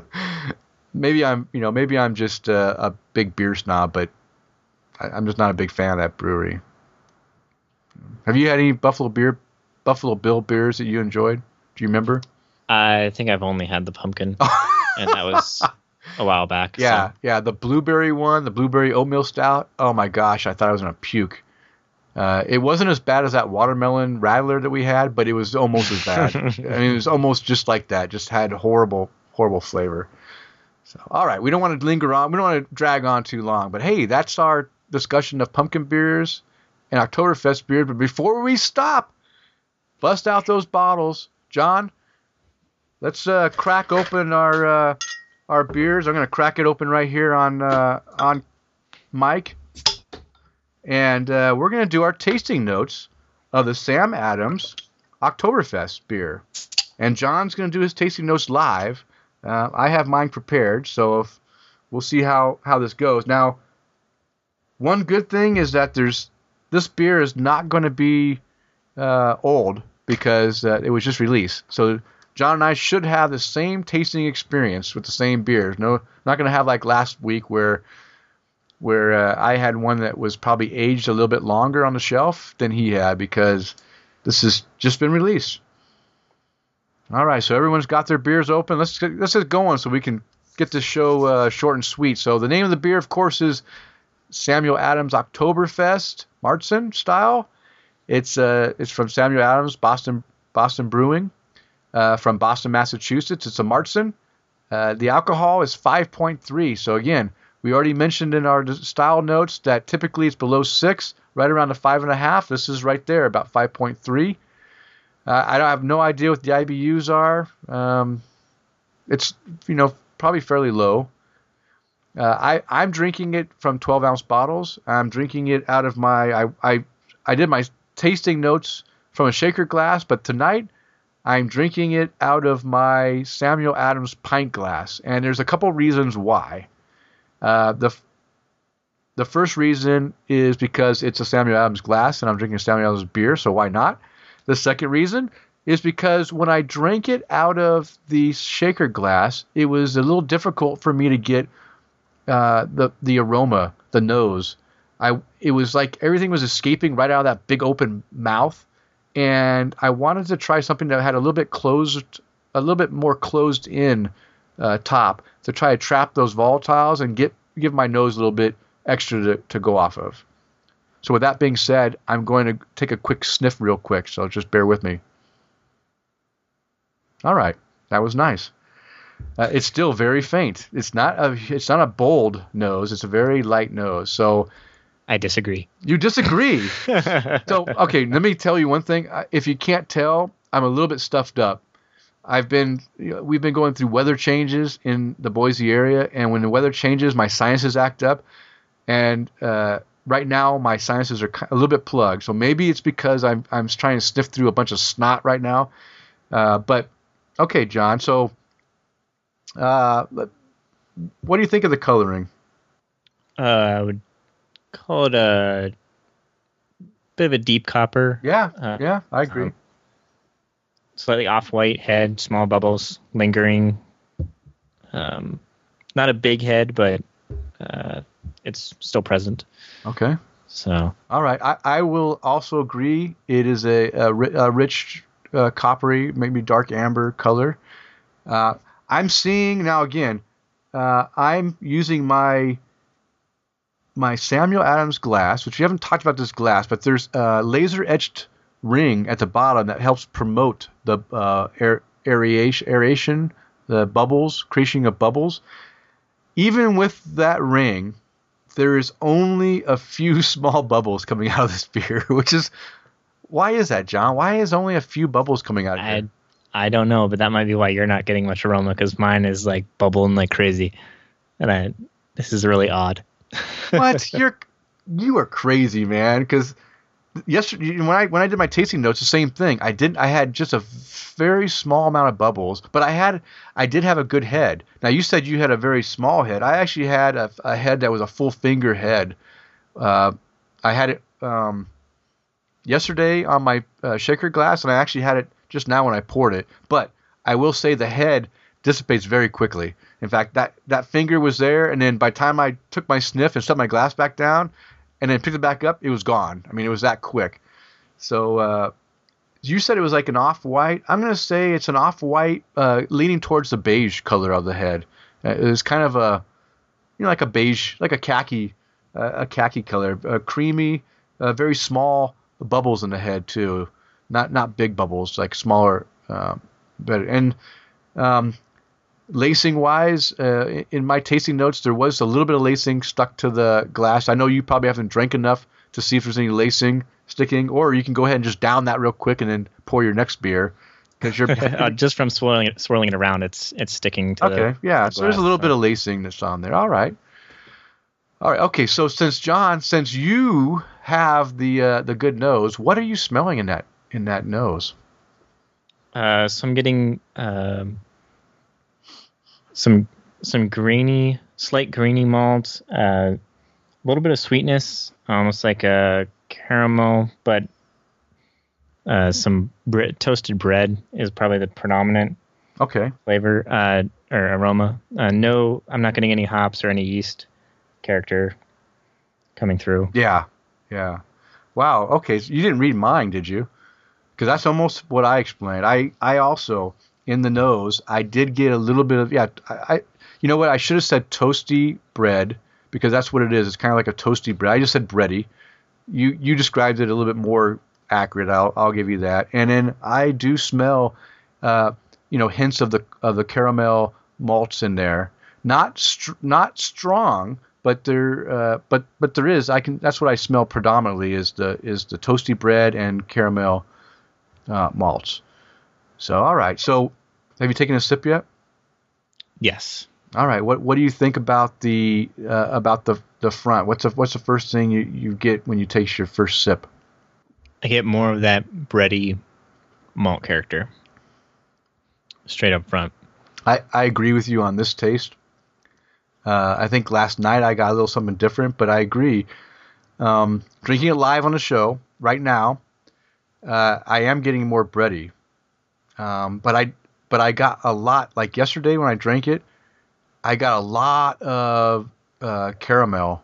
maybe I'm you know maybe I'm just a, a big beer snob, but I, I'm just not a big fan of that brewery. Have you had any Buffalo beer, Buffalo Bill beers that you enjoyed? Do you remember? I think I've only had the pumpkin, and that was a while back. Yeah, so. yeah, the blueberry one, the blueberry oatmeal stout. Oh my gosh, I thought I was gonna puke. Uh, it wasn't as bad as that watermelon rattler that we had, but it was almost as bad. I mean, it was almost just like that. Just had horrible, horrible flavor. So, all right, we don't want to linger on. We don't want to drag on too long. But hey, that's our discussion of pumpkin beers and Oktoberfest beers. But before we stop, bust out those bottles, John. Let's uh, crack open our uh, our beers. I'm gonna crack it open right here on uh, on mic, and uh, we're gonna do our tasting notes of the Sam Adams Oktoberfest beer. And John's gonna do his tasting notes live. Uh, I have mine prepared, so if, we'll see how how this goes. Now, one good thing is that there's this beer is not going to be uh, old because uh, it was just released. So John and I should have the same tasting experience with the same beers. No, not going to have like last week where where uh, I had one that was probably aged a little bit longer on the shelf than he had because this has just been released. All right, so everyone's got their beers open. Let's let's get going so we can get this show uh, short and sweet. So the name of the beer, of course, is Samuel Adams Oktoberfest Märzen style. It's uh it's from Samuel Adams Boston Boston Brewing uh, from Boston, Massachusetts. It's a Märzen. Uh, the alcohol is 5.3. So again, we already mentioned in our style notes that typically it's below six, right around the five and a half. This is right there, about 5.3. Uh, I don't have no idea what the IBUs are. Um, it's you know probably fairly low. Uh, I I'm drinking it from 12 ounce bottles. I'm drinking it out of my I I I did my tasting notes from a shaker glass, but tonight I'm drinking it out of my Samuel Adams pint glass, and there's a couple reasons why. Uh, the the first reason is because it's a Samuel Adams glass, and I'm drinking Samuel Adams beer, so why not? The second reason is because when I drank it out of the shaker glass, it was a little difficult for me to get uh, the the aroma, the nose. I it was like everything was escaping right out of that big open mouth, and I wanted to try something that had a little bit closed, a little bit more closed in uh, top to try to trap those volatiles and get give my nose a little bit extra to, to go off of. So with that being said, I'm going to take a quick sniff real quick, so just bear with me. All right, that was nice. Uh, it's still very faint. It's not a it's not a bold nose. It's a very light nose. So I disagree. you disagree. so okay, let me tell you one thing. If you can't tell, I'm a little bit stuffed up. I've been you know, we've been going through weather changes in the Boise area, and when the weather changes, my sinuses act up, and uh, right now my sinuses are a little bit plugged. So maybe it's because I'm I'm trying to sniff through a bunch of snot right now. Uh, but okay, John. So uh, what do you think of the coloring? Uh, I would call it a bit of a deep copper, Yeah, Uh, yeah, I agree. um, slightly off-white head, small bubbles lingering. Um, not a big head, but uh, it's still present. okay. So All right, I, I will also agree. It is a, a, ri- a rich, uh, coppery, maybe dark amber color. Uh, I'm seeing now again. Uh, I'm using my my Samuel Adams glass, which we haven't talked about this glass, but there's a laser etched ring at the bottom that helps promote the uh, air, aeration, aeration, the bubbles, creation of bubbles. Even with that ring, there is only a few small bubbles coming out of this beer, which is why is that, John? Why is only a few bubbles coming out of I here? I don't know, but that might be why you're not getting much aroma because mine is like bubbling like crazy, and I this is really odd. What? You're you are crazy, man. Because yesterday when I when I did my tasting notes, the same thing. I didn't. I had just a very small amount of bubbles, but I had I did have a good head. Now you said you had a very small head. I actually had a, a head that was a full finger head. Uh, I had it um, yesterday on my uh, shaker glass, and I actually had it just now when I poured it. But I will say the head dissipates very quickly. In fact, that that finger was there, and then by the time I took my sniff and set my glass back down, and then picked it back up, it was gone. I mean, it was that quick. So uh, you said it was like an off-white. I'm gonna say it's an off-white, uh, leaning towards the beige color of the head. Uh, it was kind of a, you know, like a beige, like a khaki, uh, a khaki color, uh, creamy, uh, very small bubbles in the head too. Not not big bubbles, like smaller. Um, but and um, lacing wise, uh, in my tasting notes, there was a little bit of lacing stuck to the glass. I know you probably haven't drank enough to see if there's any lacing sticking, or you can go ahead and just down that real quick and then pour your next beer because you're uh, just from swirling it, swirling it around, it's it's sticking to. okay. Yeah, the so there's a little so- bit of lacing that's on there. All right. All right. Okay. So since John, since you have the uh, the good nose, what are you smelling in that in that nose? Uh, so I'm getting um, some some grainy, slight grainy malt, uh, a little bit of sweetness, almost like a caramel, but uh, some bre- toasted bread is probably the predominant Okay. flavor uh, or aroma. Uh, no, I'm not getting any hops or any yeast character coming through. Yeah, yeah. Wow. Okay, so you didn't read mine, did you? Because that's almost what I explained. I I also in the nose I did get a little bit of yeah. I, I you know what I should have said toasty bread because that's what it is. It's kind of like a toasty bread. I just said bready. You you described it a little bit more accurate. I'll I'll give you that. And then I do smell, uh, you know, hints of the of the caramel malts in there. Not str- not strong, but there uh, but but there is. I can. That's what I smell predominantly is the is the toasty bread and caramel uh, malts. So all right. So have you taken a sip yet? Yes. All right. What what do you think about the uh, about the the front? What's the what's the first thing you, you get when you taste your first sip? I get more of that bready malt character straight up front. I, I agree with you on this taste. Uh, I think last night I got a little something different, but I agree. Um, drinking it live on the show right now, uh, I am getting more bready. Um, but I but I got a lot like yesterday when I drank it, I got a lot of uh, caramel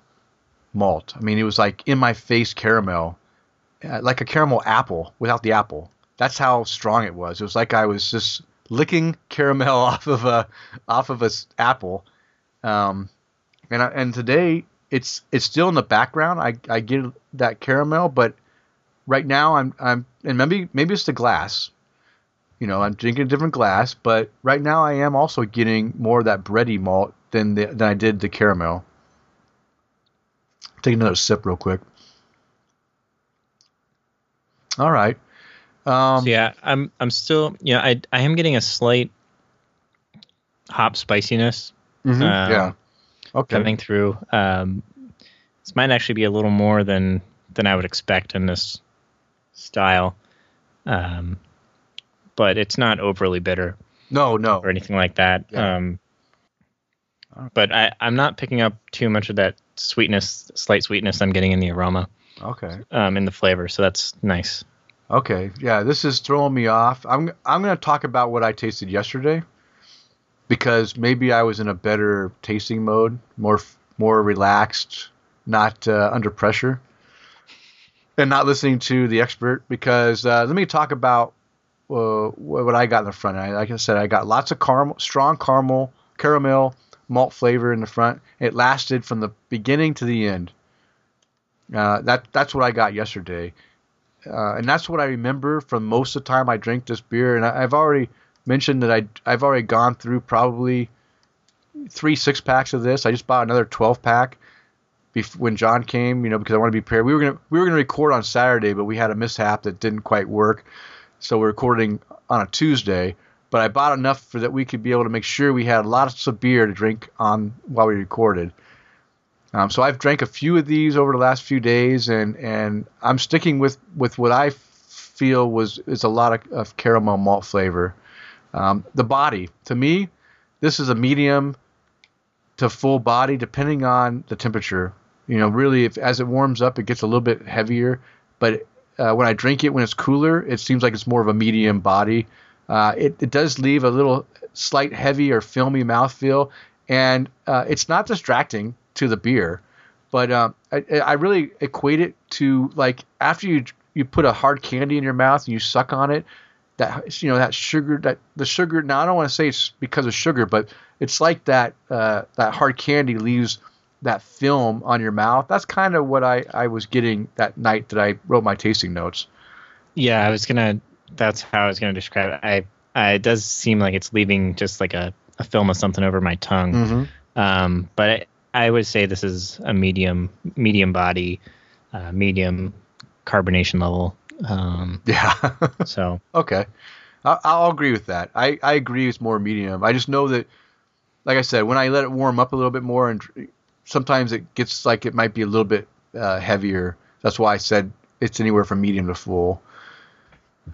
malt. I mean, it was like in my face caramel, uh, like a caramel apple without the apple. That's how strong it was. It was like I was just licking caramel off of a off of a apple. Um, and I, and today it's it's still in the background. I, I get that caramel, but right now I'm I'm and maybe maybe it's the glass. You know, I'm drinking a different glass, but right now I am also getting more of that bready malt than the, than I did the caramel. Take another sip real quick. All right. Um, So yeah, I'm I'm still you know I I am getting a slight hop spiciness mhm, um, yeah. Okay. coming through. Um, this might actually be a little more than than I would expect in this style, um, but it's not overly bitter No, no. or anything like that. Yeah. Um, but I, I'm not picking up too much of that sweetness, slight sweetness I'm getting in the aroma, Okay. um, in the flavor. So that's nice. Okay, yeah, this is throwing me off. I'm I'm going to talk about what I tasted yesterday because maybe I was in a better tasting mode, more more relaxed, not uh, under pressure, and not listening to the expert. Because uh, let me talk about uh, what I got in the front. I, like I said, I got lots of caramel, strong caramel, caramel malt flavor in the front. It lasted from the beginning to the end. Uh, that that's what I got yesterday uh, and that's what I remember from most of the time I drank this beer. And I, I've already mentioned that I I've already gone through probably three six packs of this. I just bought another twelve pack when John came, you know, because I want to be prepared. We were gonna we were gonna record on Saturday, but we had a mishap that didn't quite work, so we're recording on a Tuesday. But I bought enough for that we could be able to make sure we had lots of beer to drink on while we recorded. Um, so I've drank a few of these over the last few days, and, and I'm sticking with, with what I feel was is a lot of, of caramel malt flavor. Um, the body, to me, this is a medium to full body, depending on the temperature. You know, really, if as it warms up, it gets a little bit heavier. But uh, when I drink it when it's cooler, it seems like it's more of a medium body. Uh, it, it does leave a little slight heavy or filmy mouthfeel, and uh, it's not distracting to the beer. But um, I, I really equate it to like after you you put a hard candy in your mouth and you suck on it, that you know that sugar that the sugar. Now I don't want to say it's because of sugar, but it's like that uh, that hard candy leaves that film on your mouth. That's kind of what I, I was getting that night that I wrote my tasting notes. Yeah, I was gonna. That's how I was gonna describe it. I, I it does seem like it's leaving just like a, a film of something over my tongue. Mm-hmm. Um, but I, I would say this is a medium medium body, uh, medium carbonation level. Um, Yeah. so okay. I, I'll agree with that. I, I agree it's more medium. I just know that, like I said, when I let it warm up a little bit more, and sometimes it gets like it might be a little bit uh, heavier. That's why I said it's anywhere from medium to full.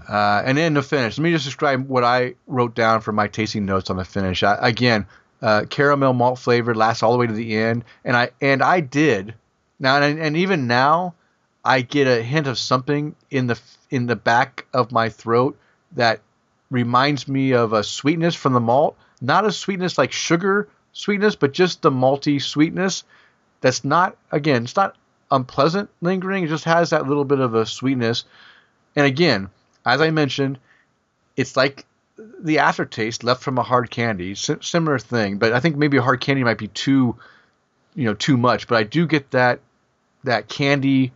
Uh, and then the finish. Let me just describe what I wrote down for my tasting notes on the finish. I, again, uh, caramel malt flavor lasts all the way to the end, and I and I did now, and, and even now, I get a hint of something in the in the back of my throat that reminds me of a sweetness from the malt, not a sweetness like sugar sweetness, but just the malty sweetness. That's not again, it's not unpleasant lingering. It just has that little bit of a sweetness. And again, as I mentioned, it's like the aftertaste left from a hard candy, similar thing. But I think maybe a hard candy might be too, you know, too much. But I do get that that candy.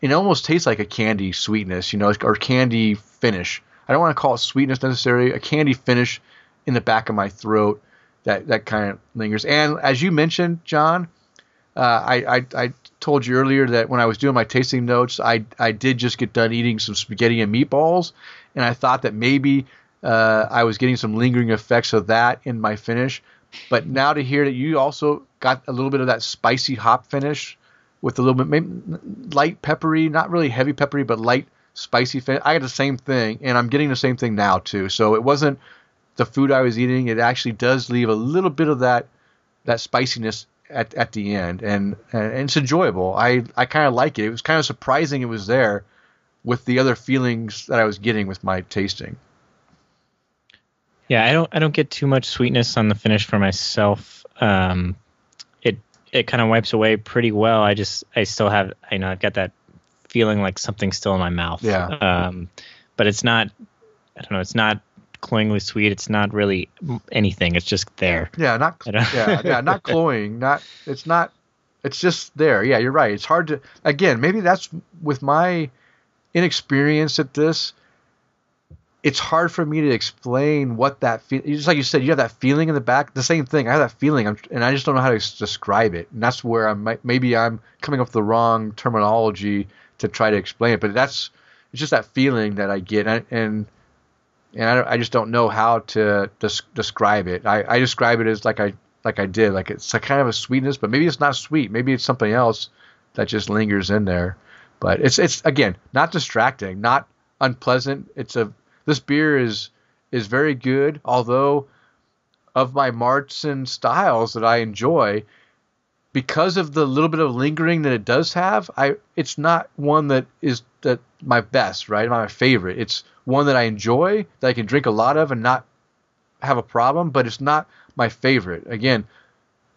It almost tastes like a candy sweetness, you know, or candy finish. I don't want to call it sweetness necessarily. A candy finish in the back of my throat that that kind of lingers. And as you mentioned, John, uh, I, I I told you earlier that when I was doing my tasting notes, I I did just get done eating some spaghetti and meatballs, and I thought that maybe uh, I was getting some lingering effects of that in my finish. But now to hear that you also got a little bit of that spicy hop finish with a little bit light peppery, not really heavy peppery, but light spicy finish. I got the same thing, and I'm getting the same thing now too. So it wasn't the food I was eating. It actually does leave a little bit of that that spiciness at, at the end, and, and it's enjoyable. I I kind of like it. It was kind of surprising it was there with the other feelings that I was getting with my tasting. yeah, I don't I don't get too much sweetness on the finish for myself. Um, it it kind of wipes away pretty well. I just I still have I know I've got that feeling like something's still in my mouth. Yeah. Um, but it's not. I don't know. It's not cloyingly sweet. It's not really anything. It's just there. Yeah, not I yeah, yeah, not cloying. Not it's not. It's just there. Yeah, you're right. It's hard to again. Maybe that's with my inexperience at this. it's hard for me to explain what that feel. Just like you said, you have that feeling in the back. The same thing. I have that feeling, I'm, and I just don't know how to describe it. And that's where I'm. Maybe I'm coming up with the wrong terminology to try to explain it. But that's it's just that feeling that I get, and and, and I, I just don't know how to des- describe it. I, I describe it as like I like I did, like it's a kind of a sweetness, but maybe it's not sweet. Maybe it's something else that just lingers in there. But it's it's again not distracting, not unpleasant. It's a this beer is is very good, although of my Marzen styles that I enjoy, because of the little bit of lingering that it does have, I it's not one that is that my best, right? My favorite. It's one that I enjoy, that I can drink a lot of and not have a problem, but it's not my favorite. Again,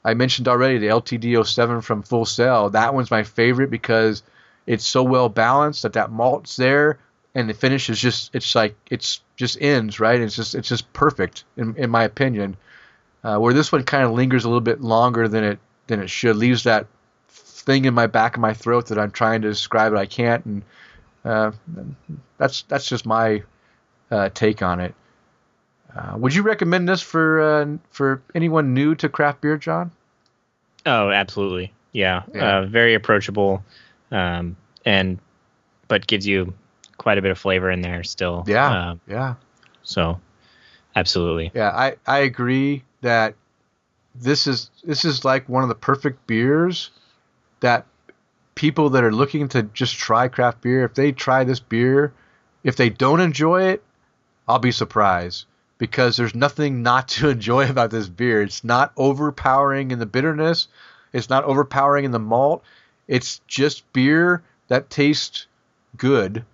I mentioned already the LTD07 from Full Sail. That one's my favorite because it's so well balanced that that malt's there and the finish is just it's like it's just ends right. It's just it's just perfect in in my opinion. Uh, where this one kind of lingers a little bit longer than it than it should, leaves that thing in my back of my throat that I'm trying to describe, but I can't, and uh, that's that's just my uh, take on it. Uh, would you recommend this for uh, for anyone new to craft beer, John? Oh, absolutely. Yeah, yeah. Uh, very approachable, um, and but gives you quite a bit of flavor in there still. Yeah, um, yeah. So, absolutely. Yeah, I I agree that this is this is like one of the perfect beers that people that are looking to just try craft beer, if they try this beer, if they don't enjoy it, I'll be surprised because there's nothing not to enjoy about this beer. It's not overpowering in the bitterness, it's not overpowering in the malt. It's just beer that tastes good.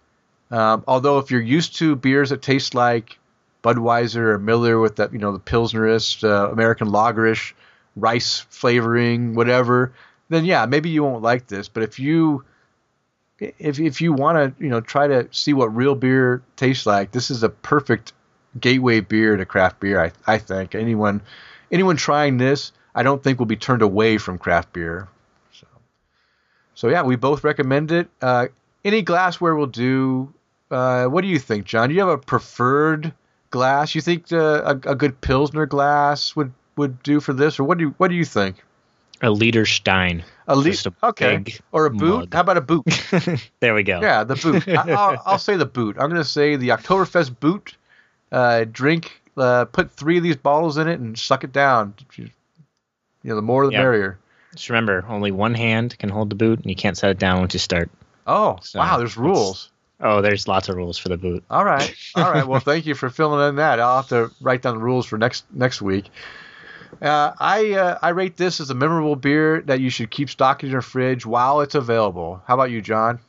Um, although if you're used to beers that taste like Budweiser or Miller with that, you know, the Pilsnerist, uh, American Lagerish, rice flavoring, whatever, then yeah, maybe you won't like this. But if you if if you want to, you know, try to see what real beer tastes like, this is a perfect gateway beer to craft beer. I, I think anyone anyone trying this, I don't think will be turned away from craft beer. So, so yeah, we both recommend it. Uh, any glassware will do. Uh, what do you think, John? Do you have a preferred glass? You think uh, a, a good Pilsner glass would, would do for this, or what do you what do you think? A liter Stein. A liter, okay. Or a boot. Mug. How about a boot? there we go. Yeah, the boot. I, will I'll say the boot. I'm going to say the Oktoberfest boot uh, drink, uh, put three of these bottles in it and suck it down. You know, the more the yep. merrier. Just remember, only one hand can hold the boot, and you can't set it down once you start. Oh, so wow! There's rules. Oh, there's lots of rules for the boot. All right, all right. Well, thank you for filling in that. I'll have to write down the rules for next next week. Uh, I uh, I rate this as a memorable beer that you should keep stocked in your fridge while it's available. How about you, John?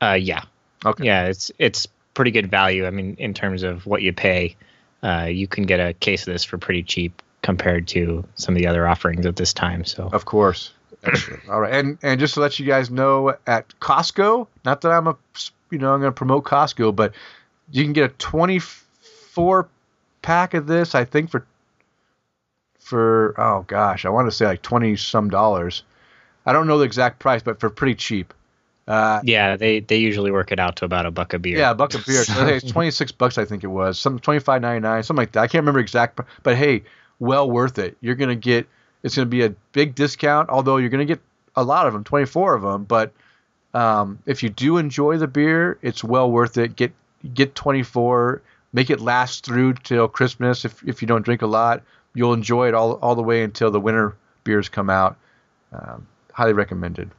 Uh, yeah. Okay. Yeah, it's it's pretty good value. I mean, in terms of what you pay, uh, you can get a case of this for pretty cheap compared to some of the other offerings at this time. So of course. All right, and and just to let you guys know, at Costco, not that I'm a, you know, I'm going to promote Costco, but you can get a 24 pack of this, I think for for oh gosh, I want to say like 20 some dollars. I don't know the exact price, but for pretty cheap. Uh, yeah, they they usually work it out to about a buck a beer. Yeah, a buck a beer. So it's twenty six bucks, I think it was, some twenty five ninety nine, something like that. I can't remember exact, but hey, well worth it. You're gonna get it's gonna be a big discount, although you're gonna get a lot of them, twenty four of them. But um, if you do enjoy the beer, it's well worth it. Get get twenty four, make it last through till Christmas. If if you don't drink a lot, you'll enjoy it all all the way until the winter beers come out. Um, highly recommended.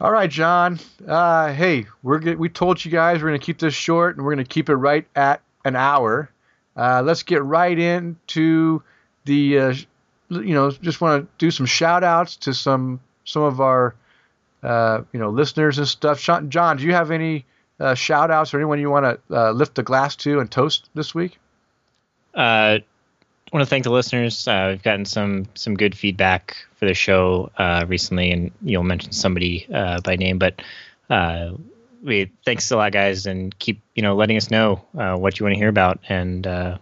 All right, John. Uh, hey, we're get, we told you guys we're going to keep this short and we're going to keep it right at an hour. Uh, let's get right into the, uh, you know, just want to do some shout outs to some some of our, uh, you know, listeners and stuff. John, do you have any uh, shout outs or anyone you want to uh, lift the glass to and toast this week? Uh, I want to thank the listeners. Uh, we've gotten some some good feedback for the show uh, recently, and you'll mention somebody uh, by name, but uh, we thanks a lot, guys, and keep you know letting us know uh, what you want to hear about and uh,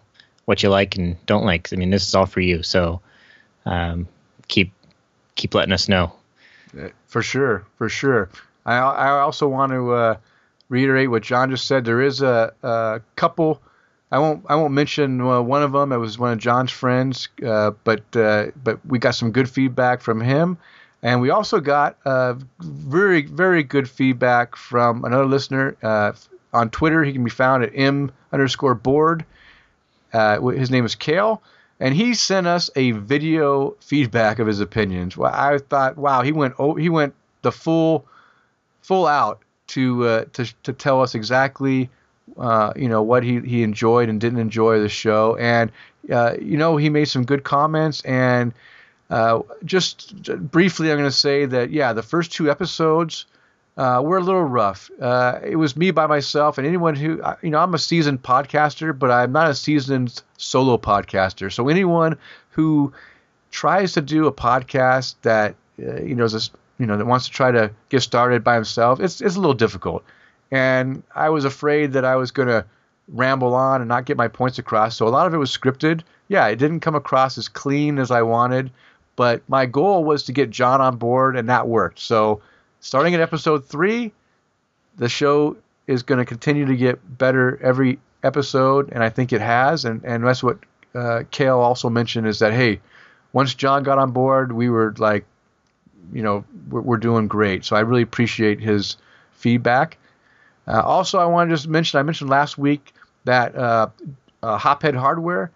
what you like and don't like. I mean, this is all for you, so um, keep keep letting us know. For sure, for sure. I I also want to reiterate what John just said. There is a, a couple. I won't. I won't mention uh, one of them. It was one of John's friends, uh, but uh, but we got some good feedback from him, and we also got uh, very very good feedback from another listener uh, on Twitter. He can be found at m underscore board. Uh, his name is Kale, and he sent us a video feedback of his opinions. Well, I thought, wow, he went oh, he went the full full out to uh, to to tell us exactly uh, you know what he he enjoyed and didn't enjoy the show, and uh, you know he made some good comments and. Uh, just briefly, I'm going to say that yeah, the first two episodes uh, were a little rough. Uh, it was me by myself, and anyone who, you know, I'm a seasoned podcaster, but I'm not a seasoned solo podcaster. So anyone who tries to do a podcast that, uh, you know, is a, you know, that wants to try to get started by himself, it's it's a little difficult. And I was afraid that I was going to ramble on and not get my points across. So a lot of it was scripted. Yeah, it didn't come across as clean as I wanted, but my goal was to get John on board, and that worked. So starting at episode three, the show is going to continue to get better every episode, and I think it has. And, and that's what uh, Kale also mentioned is that, hey, once John got on board, we were like, you know, we're, we're doing great. So I really appreciate his feedback. Uh, also, I want to just mention, I mentioned last week that uh, uh, Hophead Hardware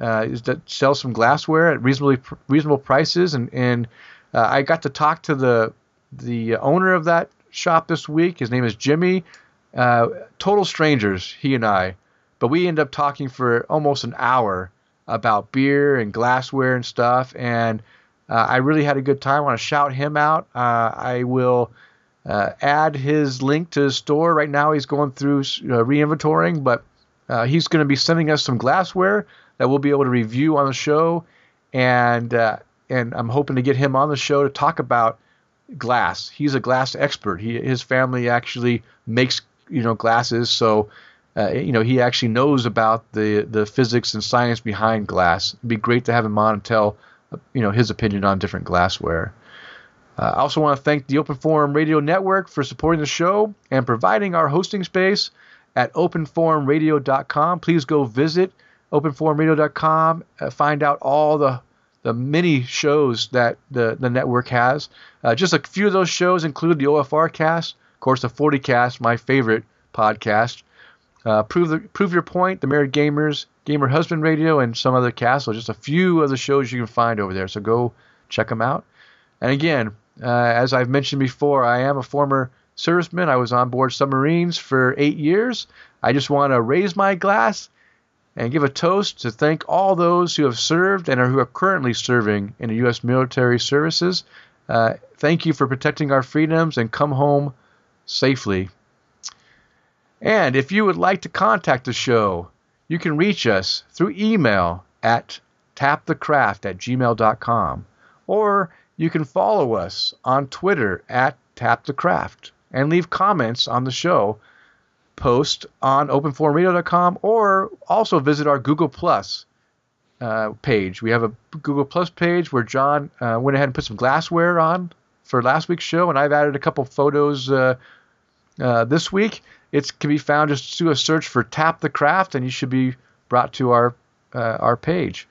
uh, is that sells some glassware at reasonably reasonable prices, and and uh, I got to talk to the the owner of that shop this week. His name is Jimmy. Uh, total strangers, he and I, but we end up talking for almost an hour about beer and glassware and stuff. And uh, I really had a good time. I want to shout him out. Uh, I will uh, add his link to his store. Right now, he's going through uh, reinventorying, but uh, he's going to be sending us some glassware that we'll be able to review on the show. And and I'm hoping to get him on the show to talk about glass. He's a glass expert. He his family actually makes you know glasses, so uh, you know he actually knows about the the physics and science behind glass. It'd be great to have him on and tell you know his opinion on different glassware. Uh, I also want to thank the Open Forum Radio Network for supporting the show and providing our hosting space at openforumradio.com. Please go visit openforumradio.com, uh, find out all the the many shows that the, the network has. Uh, just a few of those shows include the OFR cast, of course, the 40 cast, my favorite podcast. Uh, prove the, prove your point, the Married Gamers, Gamer Husband Radio, and some other casts. So just a few of the shows you can find over there. So go check them out. And again, uh, as I've mentioned before, I am a former serviceman. I was on board submarines for eight years. I just want to raise my glass and give a toast to thank all those who have served and are who are currently serving in the U.S. military services. Uh, thank you for protecting our freedoms and come home safely. And if you would like to contact the show, you can reach us through email at tapthecraft at gmail.com or you can follow us on Twitter at tapthecraft and leave comments on the show post on openforumradio.com or also visit our Google Plus uh, page. We have a Google Plus page where John uh, went ahead and put some glassware on for last week's show, and I've added a couple photos uh, uh this week. It can be found just do a search for Tap the Craft, and you should be brought to our uh, our page.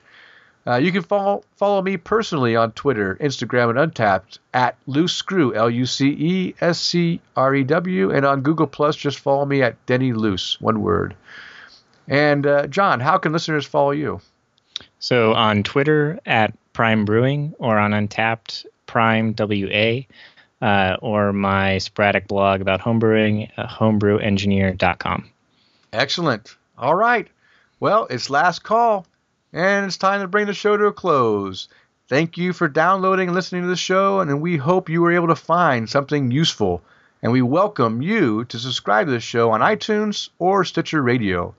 Uh, you can follow follow me personally on Twitter, Instagram, and Untappd at Luce Screw, L U C E S C R E W, and on Google Plus, just follow me at Denny Luce, one word. And uh, John, how can listeners follow you? So on Twitter at Prime Brewing or on Untappd Prime WA. Uh, or my sporadic blog about homebrewing, uh, homebrewengineer.com. Excellent. All right. Well, it's last call. And it's time to bring the show to a close. Thank you for downloading and listening to the show, and we hope you were able to find something useful. And we welcome you to subscribe to the show on iTunes or Stitcher Radio.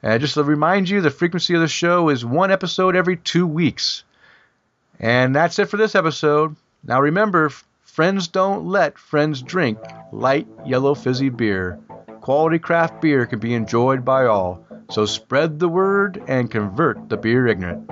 And just to remind you, the frequency of the show is one episode every two weeks. And that's it for this episode. Now remember, friends don't let friends drink light yellow fizzy beer. Quality craft beer can be enjoyed by all. So spread the word and convert the beer ignorant.